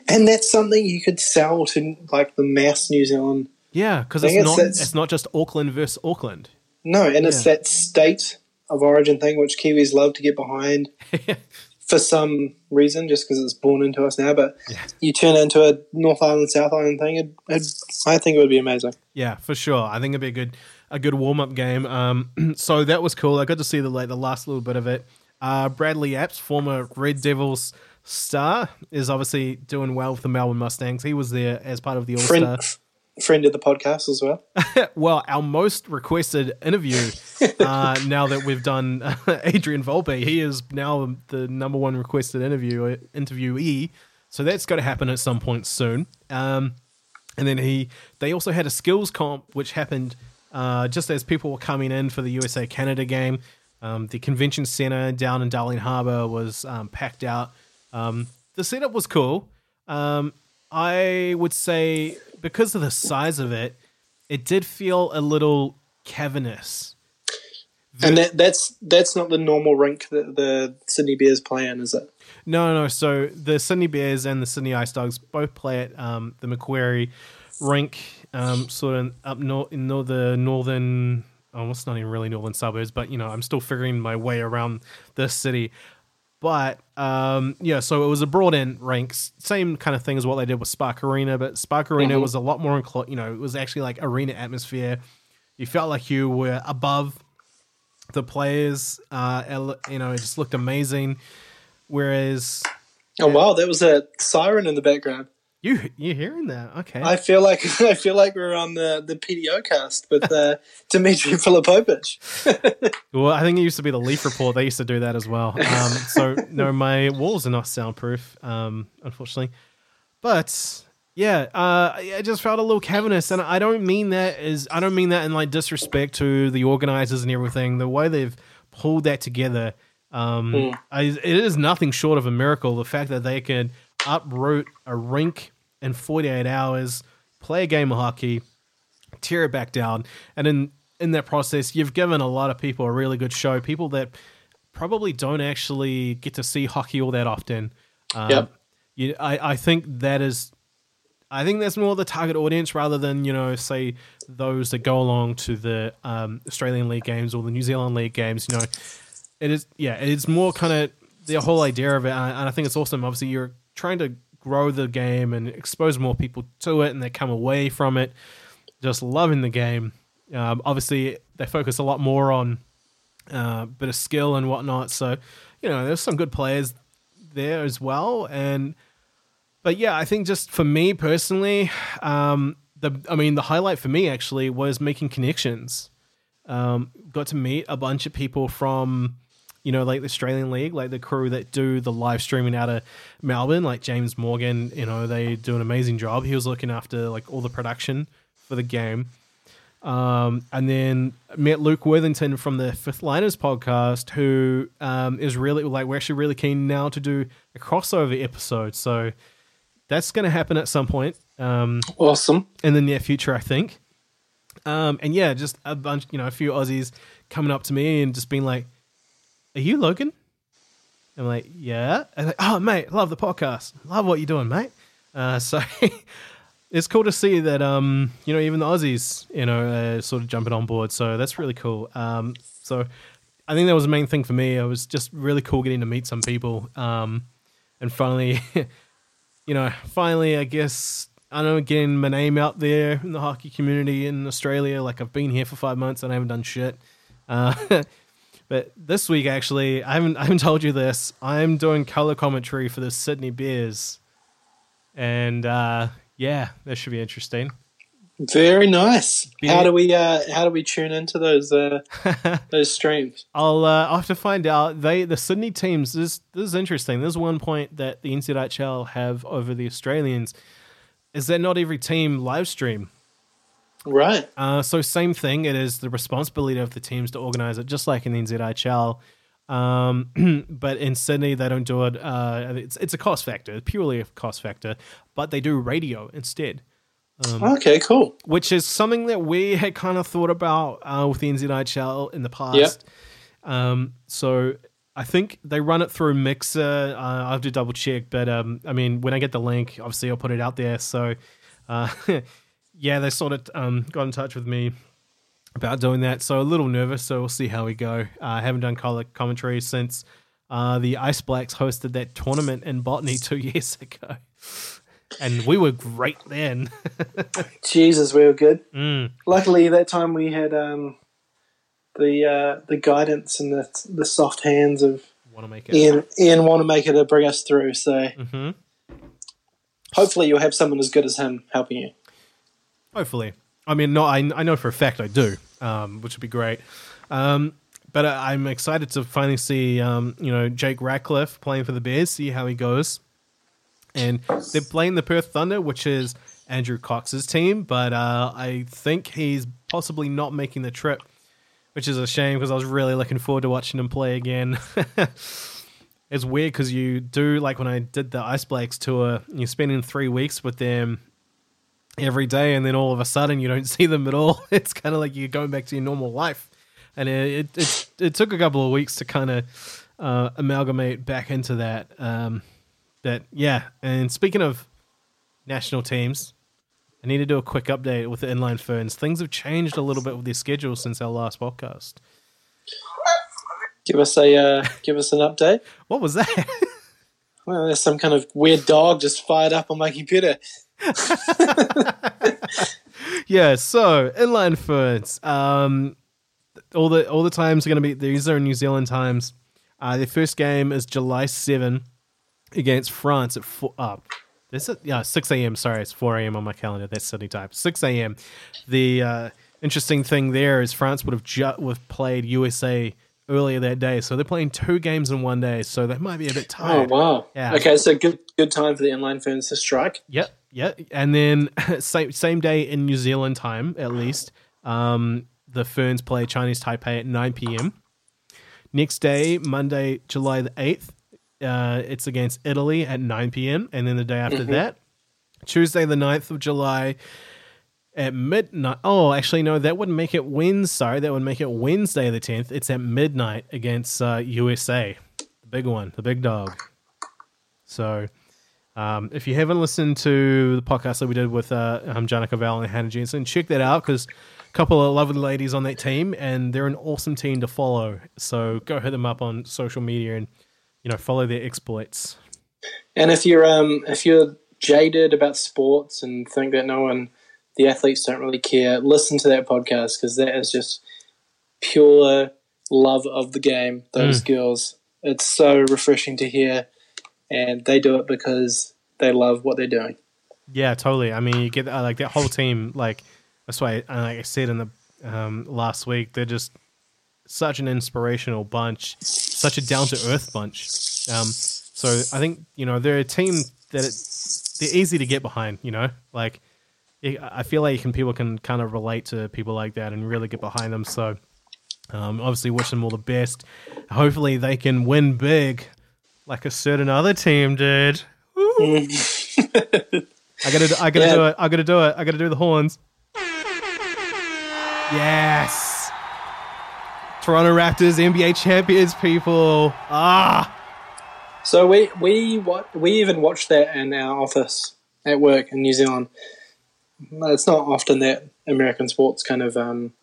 and that's something you could sell to like the mass New Zealand. Yeah, because it's not it's- not just Auckland versus Auckland. No, and it's that state of origin thing which Kiwis love to get behind for some reason, just because it's born into us now. But you turn it into a North Island South Island thing, it, it, I think it would be amazing. Yeah, for sure. I think it'd be a good a good warm up game. Um, so that was cool. I got to see the like the last little bit of it. Uh, Bradley Apps, former Red Devils star, is obviously doing well with the Melbourne Mustangs. He was there as part of the All Star. Friend, of the podcast as well. well, our most requested interview uh, now that we've done Adrian Volpe, he is now the number one requested interview interviewee. So that's got to happen at some point soon. Um, and then he, they also had a skills comp which happened uh, just as people were coming in for the USA Canada game. Um, the convention center down in Darling Harbour was um, packed out. Um, the setup was cool. Um, I would say because of the size of it, it did feel a little cavernous. And that, that's that's not the normal rink that the Sydney Bears play in, is it? No, no. So the Sydney Bears and the Sydney Ice Dogs both play at um, the Macquarie rink, um, sort of up north in nor- the northern. Oh, it's not even really northern suburbs, but you know, I'm still figuring my way around this city. But um, yeah, so it was a broad end ranks, same kind of thing as what they did with Spark Arena, but Spark Arena Mhm. was a lot more, you know, it was actually like arena atmosphere. You felt like you were above the players. Uh, you know, it just looked amazing. Whereas Oh wow, there was a siren in the background. You you hearing that? Okay. I feel like I feel like we're on the, the PDO cast with uh, Dimitri Filipovic. well, I think it used to be the Leaf Report. They used to do that as well. Um, so no, my walls are not soundproof, um, unfortunately. But yeah, uh, I just felt a little cavernous, and I don't mean that as I don't mean that in like disrespect to the organizers and everything. The way they've pulled that together, um, Mm. I, it is nothing short of a miracle. The fact that they could uproot a rink in 48 hours, play a game of hockey, tear it back down, and in in that process, you've given a lot of people a really good show. People that probably don't actually get to see hockey all that often. Um, Yep. You, I I think that is. I think that's more the target audience rather than you know say those that go along to the um, Australian League games or the New Zealand League games. You know, it is yeah, it's more kind of the whole idea of it, and I, and I think it's awesome. Obviously, you're trying to grow the game and expose more people to it, and they come away from it just loving the game. Um, obviously, they focus a lot more on uh, bit of skill and whatnot. So, you know, there's some good players there as well. And but yeah, I think just for me personally, um, the I mean, the highlight for me actually was making connections. Um, got to meet a bunch of people from, you know, like the Australian League, like the crew that do the live streaming out of Melbourne, like James Morgan. You know, they do an amazing job. He was looking after like all the production for the game. Um, and then met Luke Worthington from the Fifth Liners podcast, who um, is really like we're actually really keen now to do a crossover episode. So that's going to happen at some point um, Awesome. in the near future, I think. Um, and yeah, just a bunch, you know, a few Aussies coming up to me and just being like, "Are you Logan?" I'm like, "Yeah." And like, "Oh, mate, love the podcast. Love what you're doing, mate." Uh, so it's cool to see that, um, you know, even the Aussies, you know, sort of jumping on board. So that's really cool. Um, so I think that was the main thing for me. It was just really cool getting to meet some people. Um, and finally, you know, finally, I guess I know, getting my name out there in the hockey community in Australia. Like I've been here for five months and I haven't done shit. Uh, but this week, actually, I haven't I haven't told you this. I'm doing color commentary for the Sydney Bears, and uh, yeah, that should be interesting. Very nice. Yeah. How do we uh, how do we tune into those uh, those streams? I'll uh, I'll have to find out. They the Sydney teams. This this is interesting. There's one point that the NZHL have over the Australians is that not every team live stream. Right. Uh, so same thing. It is the responsibility of the teams to organize it, just like in the NZHL. Um, but in Sydney, they don't do it. Uh, it's it's a cost factor, purely a cost factor. But they do radio instead, Okay. Cool. which is something that we had kind of thought about uh, with the NZHL in the past. Um, so I think they run it through Mixer. Uh, I have to double check, but um, I mean, when I get the link, obviously I'll put it out there. So, uh, yeah, they sort of um, got in touch with me about doing that. So a little nervous. So we'll see how we go. Uh, I haven't done color commentary since uh, the Ice Blacks hosted that tournament in Botany two years ago, and we were great then. Jesus, we were good. Mm. Luckily, that time we had um, the uh, the guidance and the the soft hands of Want to make it? Ian Ian Wanamaker to bring us through. So hmm hopefully, you'll have someone as good as him helping you. Hopefully. I mean, no, I, I know for a fact I do, um, which would be great. Um, but I, I'm excited to finally see, um, you know, Jake Ratcliffe playing for the Bears, see how he goes. And they're playing the Perth Thunder, which is Andrew Cox's team, but uh, I think he's possibly not making the trip which is a shame because I was really looking forward to watching them play again. it's weird because you do like when I did the Ice Blacks tour, you're spending three weeks with them every day, and then all of a sudden you don't see them at all. It's kind of like you're going back to your normal life, and it it it, it took a couple of weeks to kind of uh, amalgamate back into that. Um, that yeah, and speaking of national teams, I need to do a quick update with the inline ferns. Things have changed a little bit with their schedule since our last podcast. Give us a uh, give us an update. What was that? Well, there's some kind of weird dog just fired up on my computer. yeah, so inline ferns. Um, all the all the times are going to be these are New Zealand times. Uh, their first game is July seven against France at four. Uh, is? Yeah, six a.m. Sorry, it's four a.m. on my calendar. That's Sydney time. Six a.m. The uh, interesting thing there is France would have ju- would have played USA earlier that day, so they're playing two games in one day. So they might be a bit tired. Oh wow! Yeah. Okay, so good good time for the inline ferns to strike. Yep, yep. And then same same day in New Zealand time, at least. Um, the Ferns play Chinese Taipei at nine p.m. Next day, Monday, July the eighth, uh, it's against Italy at nine p.m. And then the day after that, Tuesday the 9th of July at midnight. Oh, actually, no, that wouldn't make it Wednesday. Sorry, that would make it Wednesday the tenth. It's at midnight against uh, USA, the big one, the big dog. So. Um, if you haven't listened to the podcast that we did with uh, um, Janica Val and Hannah Jensen, check that out because a couple of lovely ladies on that team, and they're an awesome team to follow. So go hit them up on social media and you know follow their exploits. And if you're um if you're jaded about sports and think that no one the athletes don't really care, listen to that podcast because that is just pure love of the game. Those girls, it's so refreshing to hear, and they do it because they love what they're doing. Yeah, totally. I mean, you get uh, like that whole team. Like that's why, uh, like I said in the um, last week, they're just such an inspirational bunch, such a down to earth bunch. Um, so I think you know they're a team that it, they're easy to get behind. You know, like I feel like can people can kind of relate to people like that and really get behind them. So um, obviously, wish them all the best. Hopefully, they can win big, like a certain other team did. I gotta, I gotta Yeah. do it. I gotta do it. I gotta do the horns. Yes. Toronto Raptors, NBA champions, people. Ah, So we we what we even watched that in our office at work in New Zealand. It's not often that American sports kind of um,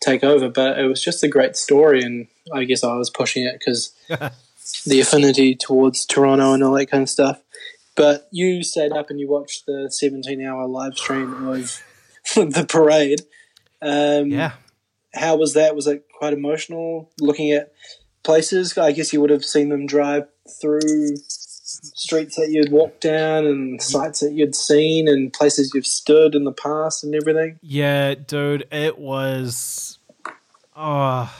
take over, but it was just a great story, and I guess I was pushing it because the affinity towards Toronto and all that kind of stuff. But you stayed up and you watched the 17-hour live stream of the parade. Um, yeah. how was that? Was it quite emotional looking at places? I guess you would have seen them drive through streets that you'd walked down and sites that you'd seen and places you've stood in the past and everything. Yeah, dude, it was. Oh,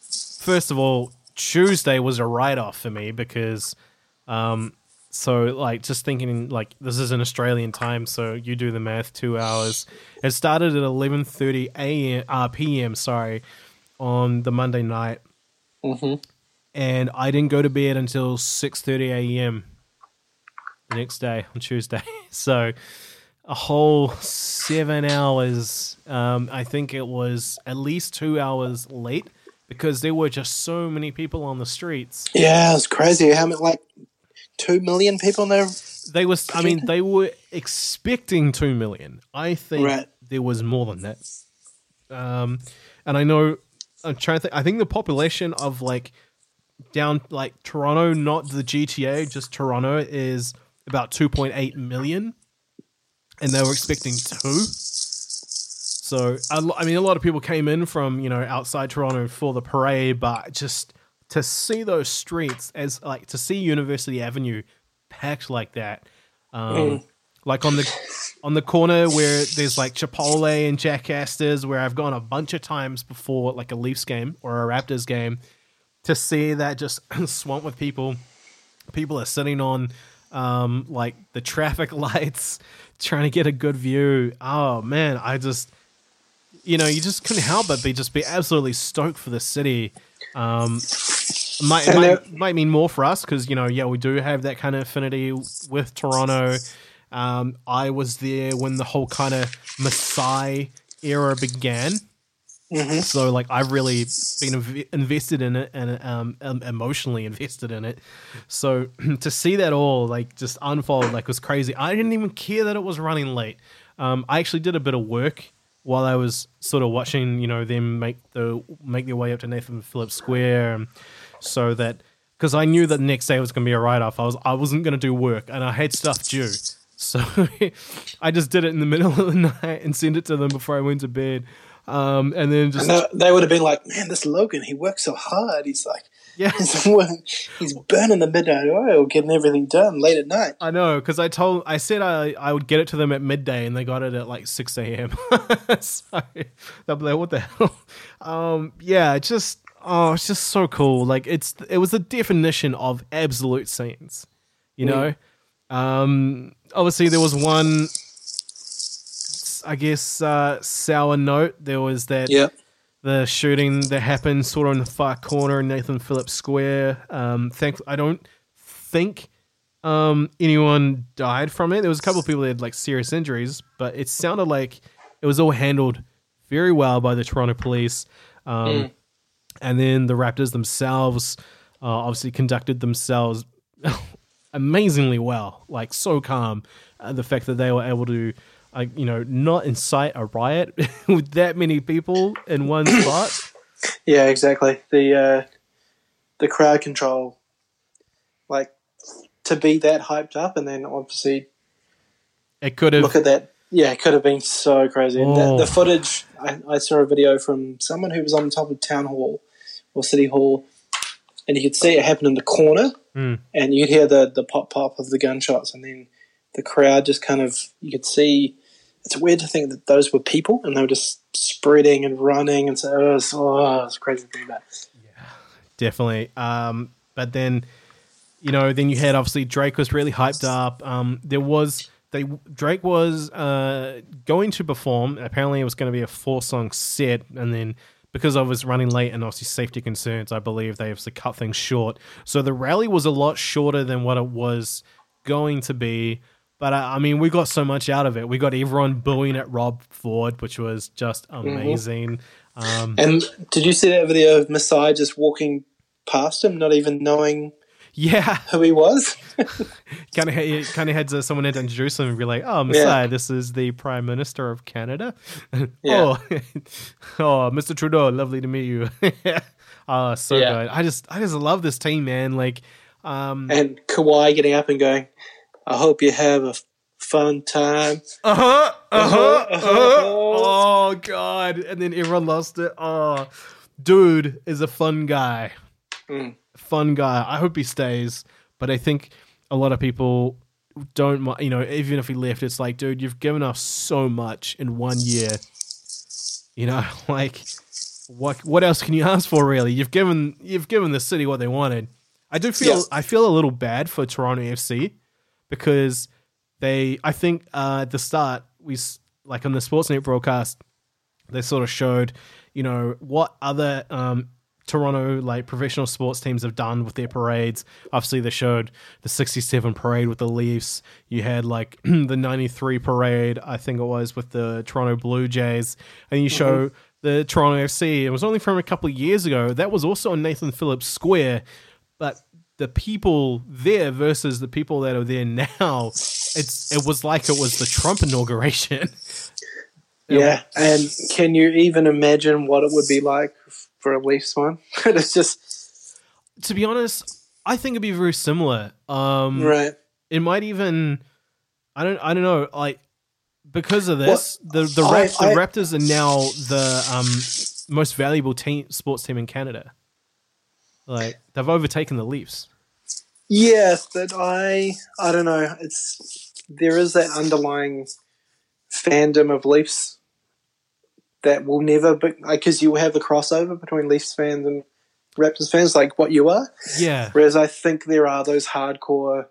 first of all, Tuesday was a write off for me because, um, so like just thinking like this is an Australian time, so you do the math. Two hours. It started at eleven thirty a.m. Uh, p.m. Sorry, on the Monday night, Mm-hmm. and I didn't go to bed until six thirty a.m. the next day on Tuesday. so a whole seven hours. Um, I think it was at least two hours late because there were just so many people on the streets. Yeah, it was crazy. How many, like, two million people in there? They was, I mean, they were expecting two million. I think Right. there was more than that. Um, and I know I'm trying to think. I think the population of like down like Toronto, not the GTA, just Toronto, is about 2.8 million, and they were expecting two. So I mean, a lot of people came in from you know outside Toronto for the parade, but just to see those streets as like to see University Avenue packed like that, um, like on the on the corner where there's like Chipotle and Jack Astor's, where I've gone a bunch of times before, like a Leafs game or a Raptors game, to see that just swamp with people. People are sitting on um, like the traffic lights, trying to get a good view. Oh man, I just you know, you just couldn't help but be just be absolutely stoked for the city. Um, might, might, there- might mean more for us because you know, yeah, we do have that kind of affinity with Toronto. Um, I was there when the whole kind of Masai era began. Mhm. So like I've really been inv- invested in it and um, emotionally invested in it. So to see that all like just unfold like was crazy. I didn't even care that it was running late. Um, I actually did a bit of work while I was sort of watching, you know, them make the make their way up to Nathan Phillips Square, um, so that because I knew that next day was going to be a write off. I was I wasn't going to do work and I had stuff due. So I just did it in the middle of the night and sent it to them before I went to bed. Um, and then just they would have been like, "Man, this Logan, he works so hard. He's like, yeah, he's, burning the midnight oil, getting everything done late at night." I know because I told I said I I would get it to them at midday and they got it at like six a.m. so they'll be like, "What the hell?" Um, yeah, it's just oh, it's just so cool. Like it's it was the definition of absolute scenes, you know. Um, obviously there was one, I guess, uh, sour note. There was that Yep. The shooting that happened sort of in the far corner in Nathan Phillips Square. Um, thank I don't think um, anyone died from it. There was a couple of people that had like serious injuries, but it sounded like it was all handled very well by the Toronto police. Um, And then the Raptors themselves uh, obviously conducted themselves amazingly well, like so calm. Uh, the fact that they were able to, uh, you know, not incite a riot with that many people in one spot. Yeah, exactly. The uh, the crowd control, like to be that hyped up, and then obviously It could have. look at that. Yeah, it could have been so crazy. And Oh. the, the footage, I, I saw a video from someone who was on top of town hall or city hall, and you could see it happen in the corner, Mm. and you'd hear the the pop pop of the gunshots, and then the crowd just kind of you could see. It's weird to think that those were people, and they were just spreading and running, and so oh, it was, oh, it was crazy to think about. Yeah, definitely. Um, but then, you know, then you had obviously Drake was really hyped up. Um, there was they Drake was uh, going to perform. Apparently, it was going to be a four song set, and then because I was running late and obviously safety concerns, I believe they obviously cut things short. So the rally was a lot shorter than what it was going to be. But uh, I mean, we got so much out of it. We got everyone booing at Rob Ford, which was just amazing. Um, And did you see that video of Masai just walking past him, not even knowing yeah, who he was? kind of kind of had to, someone had to introduce him and be like, "Oh, Messiah, this is the Prime Minister of Canada." Yeah. oh, oh, Mr. Trudeau, lovely to meet you. oh, so Yeah. good. I just I just love this team, man. Like, um, and Kawhi getting up and going, I hope you have a fun time. uh huh, uh huh, Uh-huh, uh-huh. Oh God! And then everyone lost it. Oh, dude is a fun guy. Mm. Fun guy. I hope he stays, but I think a lot of people don't. You know, even if he left, it's like, dude, you've given us so much in one year. You know, like what? What else can you ask for? Really, you've given you've given the city what they wanted. I do feel Yeah. I feel a little bad for Toronto FC because they I think uh, at the start we like on the Sportsnet broadcast they sort of showed you know what other um, Toronto like professional sports teams have done with their parades. Obviously, they showed the '67 parade with the Leafs. You had like the '93 parade, I think it was, with the Toronto Blue Jays, and you show the Toronto FC. It was only from a couple of years ago. That was also in Nathan Phillips Square, but the people there versus the people that are there now, it's it was like it was the Trump inauguration. Yeah, and can you even imagine what it would be like for a Leafs one? it's just to be honest, I think it'd be very similar. Um, right. It might even, I don't, I don't know, like because of this, the the, I- Rapt- the Raptors are now the um, most valuable team sports team in Canada. Like they've overtaken the Leafs. Yes, but I I don't know. It's there is that underlying fandom of Leafs that will never be because you will have the crossover between Leafs fans and Raptors fans, like what you are. Yeah, Whereas I think there are those hardcore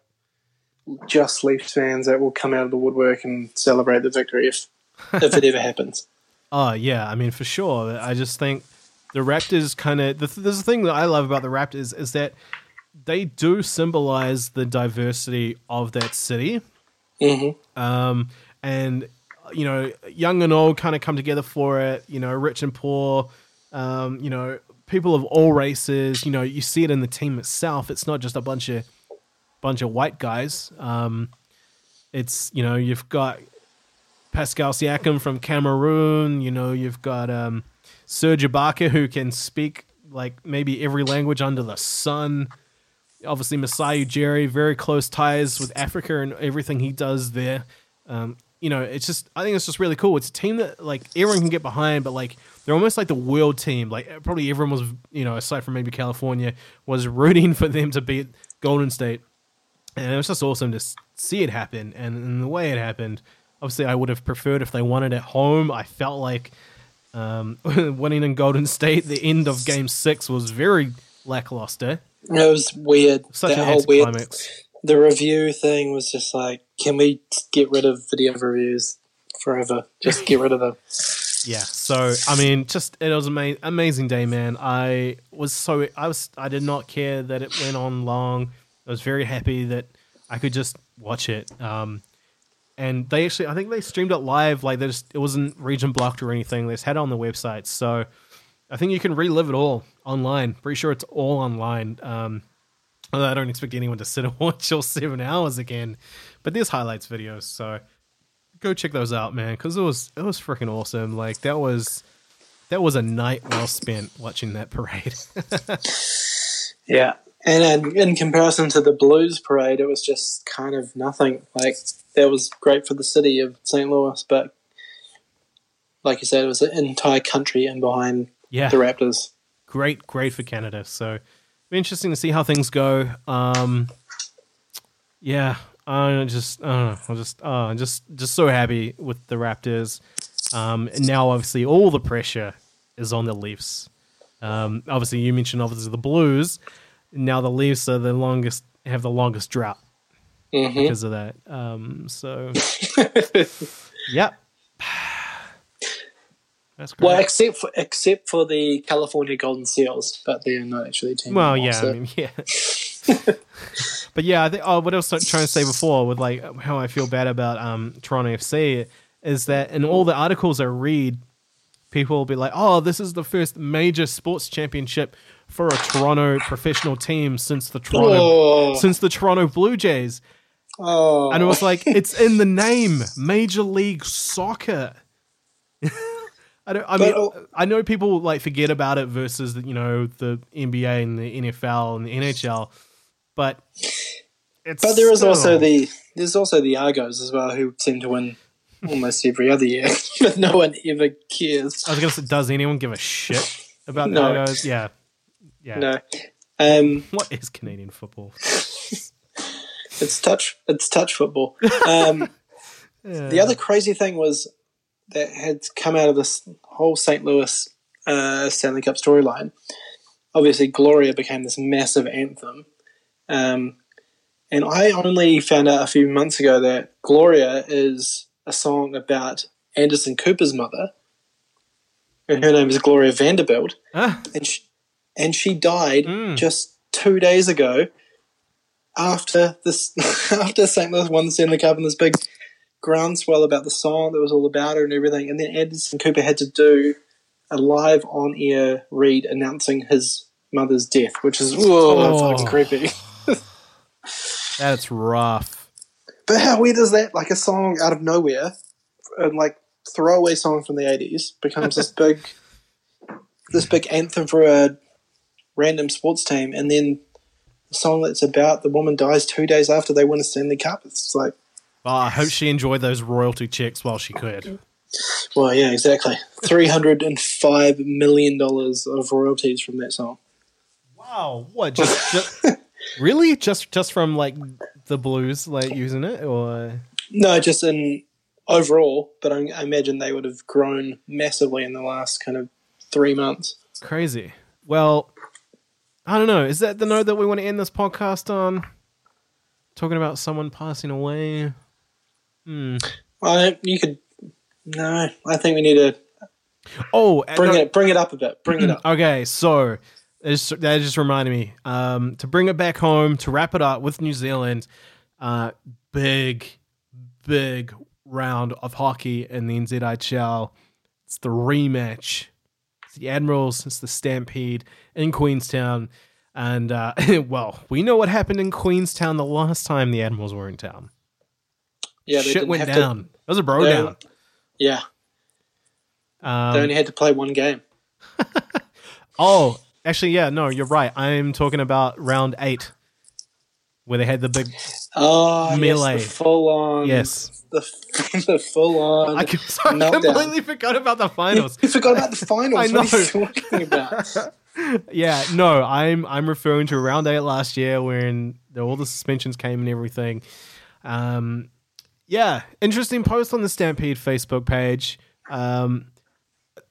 just Leafs fans that will come out of the woodwork and celebrate the victory if if it ever happens. Oh yeah, I mean for sure. I just think the Raptors kind of. The, there's the thing that I love about the Raptors is that they do symbolize the diversity of that city. Mm-hmm. Um, and you know, young and old kind of come together for it. You know, rich and poor. Um, you know, people of all races. You know, you see it in the team itself. It's not just a bunch of bunch of white guys. Um, it's you know, you've got Pascal Siakam from Cameroon. You know, you've got um, Serge Ibaka who can speak like maybe every language under the sun. Obviously, Masai Ujiri, very close ties with Africa and everything he does there. Um, you know, it's just I think it's just really cool. It's a team that like everyone can get behind, but like they're almost like the world team. Like probably everyone was, you know, aside from maybe California, was rooting for them to beat Golden State, and it was just awesome to see it happen. And, and the way it happened, obviously, I would have preferred if they won it at home. I felt like um, winning in Golden State, the end of Game Six was very lackluster. It was weird. Such that whole weird. anticlimax. The review thing was just like, can we get rid of video reviews forever? Just get rid of them. Yeah. So I mean, just it was an ama- amazing day, man. I was so I was I did not care that it went on long. I was very happy that I could just watch it. Um, and they actually, I think they streamed it live. Like they just, it wasn't region blocked or anything. They just had it on the website. So I think you can relive it all online. Pretty sure it's all online. Um, although I don't expect anyone to sit and watch all seven hours again. But there's highlights videos, so go check those out, man. Because it was it was freaking awesome. Like that was that was a night well spent watching that parade. Yeah. And in comparison to the Blues parade, it was just kind of nothing. Like, that was great for the city of St. Louis, but like you said, it was an entire country in behind yeah, the Raptors. great, great for Canada. So be interesting to see how things go. Um, yeah, I just, I don't know, I'm just, uh, I'm just, just so happy with the Raptors. Um, and now obviously all the pressure is on the Leafs. Um, obviously you mentioned obviously the Blues. Now the Leafs are the longest, have the longest drought hmm because of that. Um, so, yep. That's great. Well, except for except for the California Golden Seals, but they're not actually a team. Well, anymore, yeah, so- I mean, yeah. but yeah, I think. Oh, what I was trying to say before with like how I feel bad about um Toronto FC is that in all the articles I read, people will be like, "Oh, this is the first major sports championship for a Toronto professional team since the Toronto Oh, since the Toronto Blue Jays," oh. and it was like, "It's in the name, Major League Soccer." I don't. I mean, But, oh- I know people like forget about it versus you know the NBA and the NFL and the NHL, but it's But there is still- also the there's also the Argos as well, who seem to win almost every other year, but no one ever cares. I was gonna say, does anyone give a shit about No. the Argos? Yeah, yeah. No, um, What is Canadian football? It's touch it's touch football. Um, The other crazy thing was that had come out of this whole St. Louis uh, Stanley Cup storyline. Obviously, Gloria became this massive anthem. Um, and I only found out a few months ago that Gloria is a song about Anderson Cooper's mother. And her name is Gloria Vanderbilt. Ah, And she, and she died Mm. just two days ago after this after St. Louis won the Stanley Cup and this big groundswell about the song that was all about her and everything. And then Anderson Cooper had to do a live on air read announcing his mother's death, which is whoa, Oh. fucking creepy. that's rough. But how weird is that? Like a song out of nowhere, and like throwaway song from the eighties becomes this big, this big anthem for a random sports team, and then the song that's about the woman dies two days after they win a Stanley Cup. It's like, Well, I hope she enjoyed those royalty checks while she could. well, yeah, exactly. Three hundred and five million dollars of royalties from that song. Wow, what? Just, just really? Just just from like the Blues, like using it, or No, just in overall, but I, I imagine they would have grown massively in the last kind of three months. It's crazy? Well, I don't know. Is that the note that we want to end this podcast on? Talking about someone passing away. Hmm. I you could no. I think we need to Oh, Bring no- it, bring it up a bit. Bring it up. Okay, so that just reminded me um, to bring it back home to wrap it up with New Zealand. Uh, big, big round of hockey in the NZHL. It's the rematch. The Admirals. It's the Stampede in Queenstown. And uh, well, we know what happened in Queenstown the last time the Admirals were in town. Yeah, they Shit didn't went have to- down. it was a bro they- down. Yeah, Um, they only had to play one game. Oh, actually, yeah, no, you're right. I'm talking about round eight, where they had the big. Oh, Melee. yes, the full on. Yes, the the full on. I, com- sorry, I completely forgot about the finals. You forgot about the finals. I What are you talking about? yeah, no, I'm I'm referring to round eight last year when the, all the suspensions came and everything. Um, yeah, interesting post on the Stampede Facebook page. Um,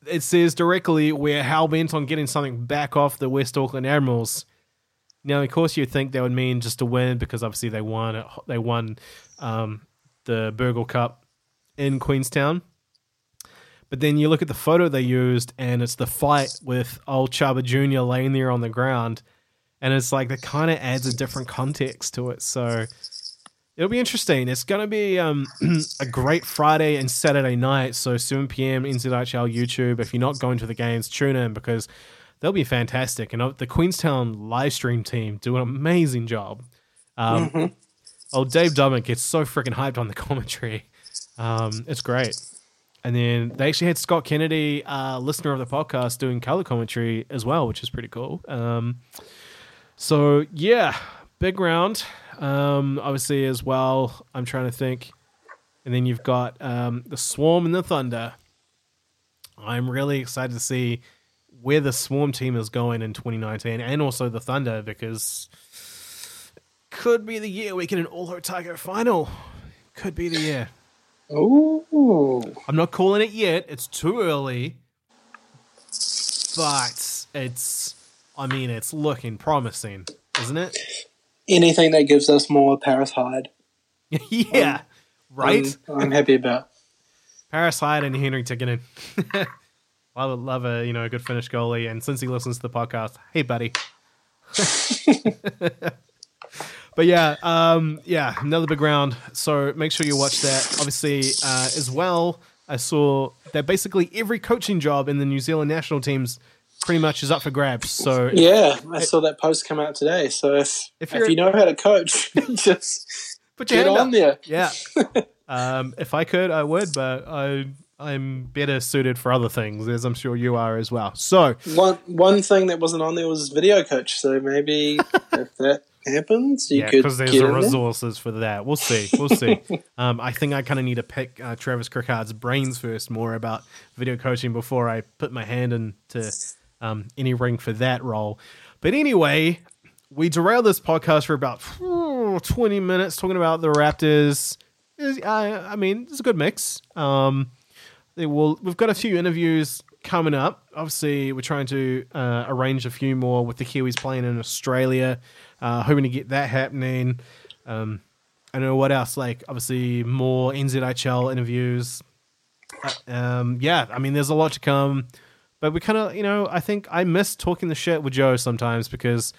it says directly we're hell bent on getting something back off the West Auckland Admirals. Now, of course, you'd think that would mean just a win because obviously they won. They won um, the Burgle Cup in Queenstown. But then you look at the photo they used, and it's the fight with old Chaba Jr. laying there on the ground, and it's like that kind of adds a different context to it. So it'll be interesting. It's going to be um, a great Friday and Saturday night. So 7 p.m. NZHL YouTube. If you're not going to the games, tune in because they'll be fantastic. And uh, the Queenstown live stream team do an amazing job. Um, Oh, Dave Dummett gets so freaking hyped on the commentary. Um, it's great. And then they actually had Scott Kennedy, uh, listener of the podcast, doing color commentary as well, which is pretty cool. Um, so yeah, big round. Um, obviously as well. I'm trying to think. And then you've got um, the Swarm and the Thunder. I'm really excited to see where the Swarm team is going in 2019, and also the Thunder because could be the year we get an All Otago final. Could be the year. Oh. I'm not calling it yet. It's too early. But it's, I mean, it's looking promising, isn't it? anything that gives us more Paris Hyde, yeah. Um, right? I'm, I'm happy about. Paris Hyde and Henry Tickenen. love, love a, you know, a good Finnish goalie. And since he listens to the podcast, hey, buddy. but yeah, um, yeah, another big round. So make sure you watch that. Obviously, uh, as well, I saw that basically every coaching job in the New Zealand national teams pretty much is up for grabs. So Yeah, I saw that post come out today. So if If if, you're- you know how to coach, just put your get hand on up. there. Yeah. um, if I could, I would, but I I'm better suited for other things, as I'm sure you are as well. So One one thing that wasn't on there was video coach. So maybe if that happens, you yeah, could because there's the in there. resources for that. We'll see. We'll see. um, I think I kind of need to pick uh, Travis Crickard's brains first, more about video coaching before I put my hand into um, any ring for that role. But anyway, we derailed this podcast for about phew, 20 minutes talking about the Raptors. I, I mean, it's a good mix. Um, will. We've got a few interviews coming up. Obviously, we're trying to uh, arrange a few more with the Kiwis playing in Australia. Uh, hoping to get that happening. Um, I don't know what else. Like obviously more NZHL interviews. Uh, um, yeah, I mean, there's a lot to come. But we kind of, you know, I think I miss talking the shit with Joe sometimes because,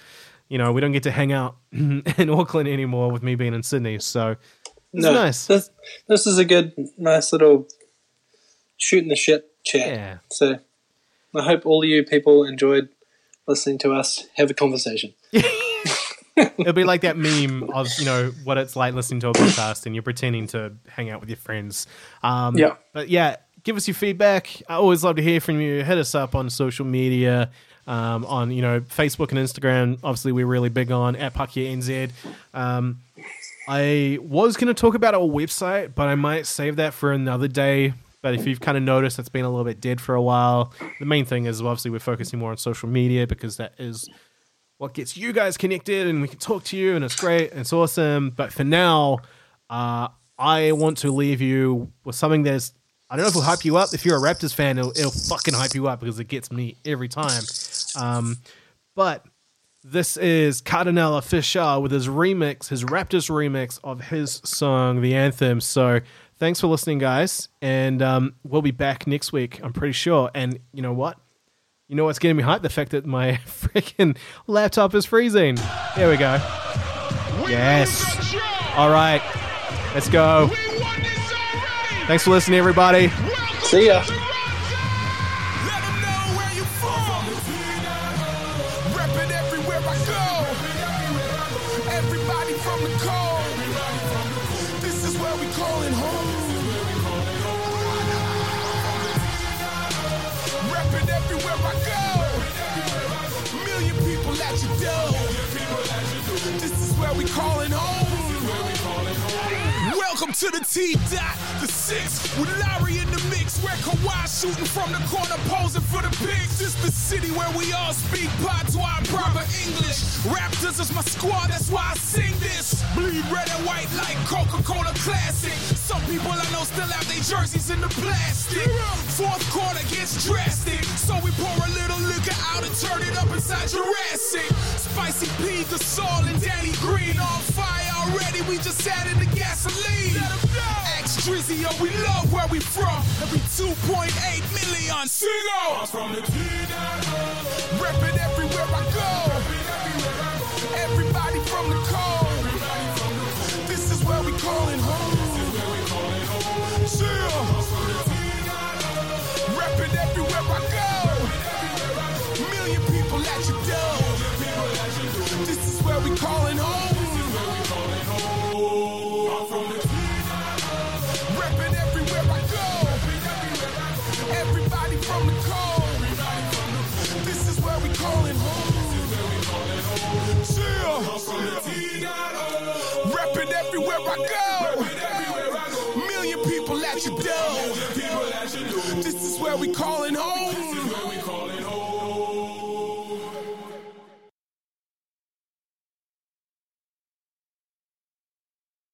you know, we don't get to hang out in Auckland anymore with me being in Sydney. So it's No, nice. This, this is a good, nice little shooting the shit chat. Yeah. So I hope all you people enjoyed listening to us have a conversation. It'll be like that meme of you know what it's like listening to a podcast and you're pretending to hang out with your friends. Um, Yeah. But yeah, give us your feedback. I always love to hear from you. Hit us up on social media, um, on you know Facebook and Instagram. Obviously, we're really big on at Puck Yeah NZ. Um, I was going to talk about our website, but I might save that for another day. But if you've kind of noticed, it's been a little bit dead for a while. The main thing is obviously we're focusing more on social media because that is what gets you guys connected and we can talk to you and it's great and it's awesome but for now uh, i want to leave you with something that's i don't know if it'll hype you up if you're a raptors fan it'll, it'll fucking hype you up because it gets me every time um, but this is Kardinal Offishall with his remix, his Raptors remix of his song, The Anthem. So thanks for listening, guys. And um, we'll be back next week, I'm pretty sure. And you know what? You know what's getting me hyped? The fact that my freaking laptop is freezing. There we go. Yes. All right. Let's go. Thanks for listening, everybody. See ya. To the T dot, the six with Larry in the mix. Where Kawhi shooting from the corner, posing for the pigs. This the city where we all speak patois and proper English. Raptors is my squad, that's why I sing this. Bleed red and white like Coca-Cola Classic. Some people I know still have their jerseys in the plastic. Fourth quarter gets drastic, so we pour a little liquor out and turn it up inside Jurassic. Spicy P, Gasol, and Danny Green on fire already. We just added the gasoline. Ask Drizzy, yo, we love where we from. Every 2.8 million singles. From the Rep it everywhere I go. Everybody from the cold. This is where we calling home. Chill. Rep it everywhere I go. Million people at your door. This is where we calling home. Everywhere I go. Million people at your door. This is where we callin' home.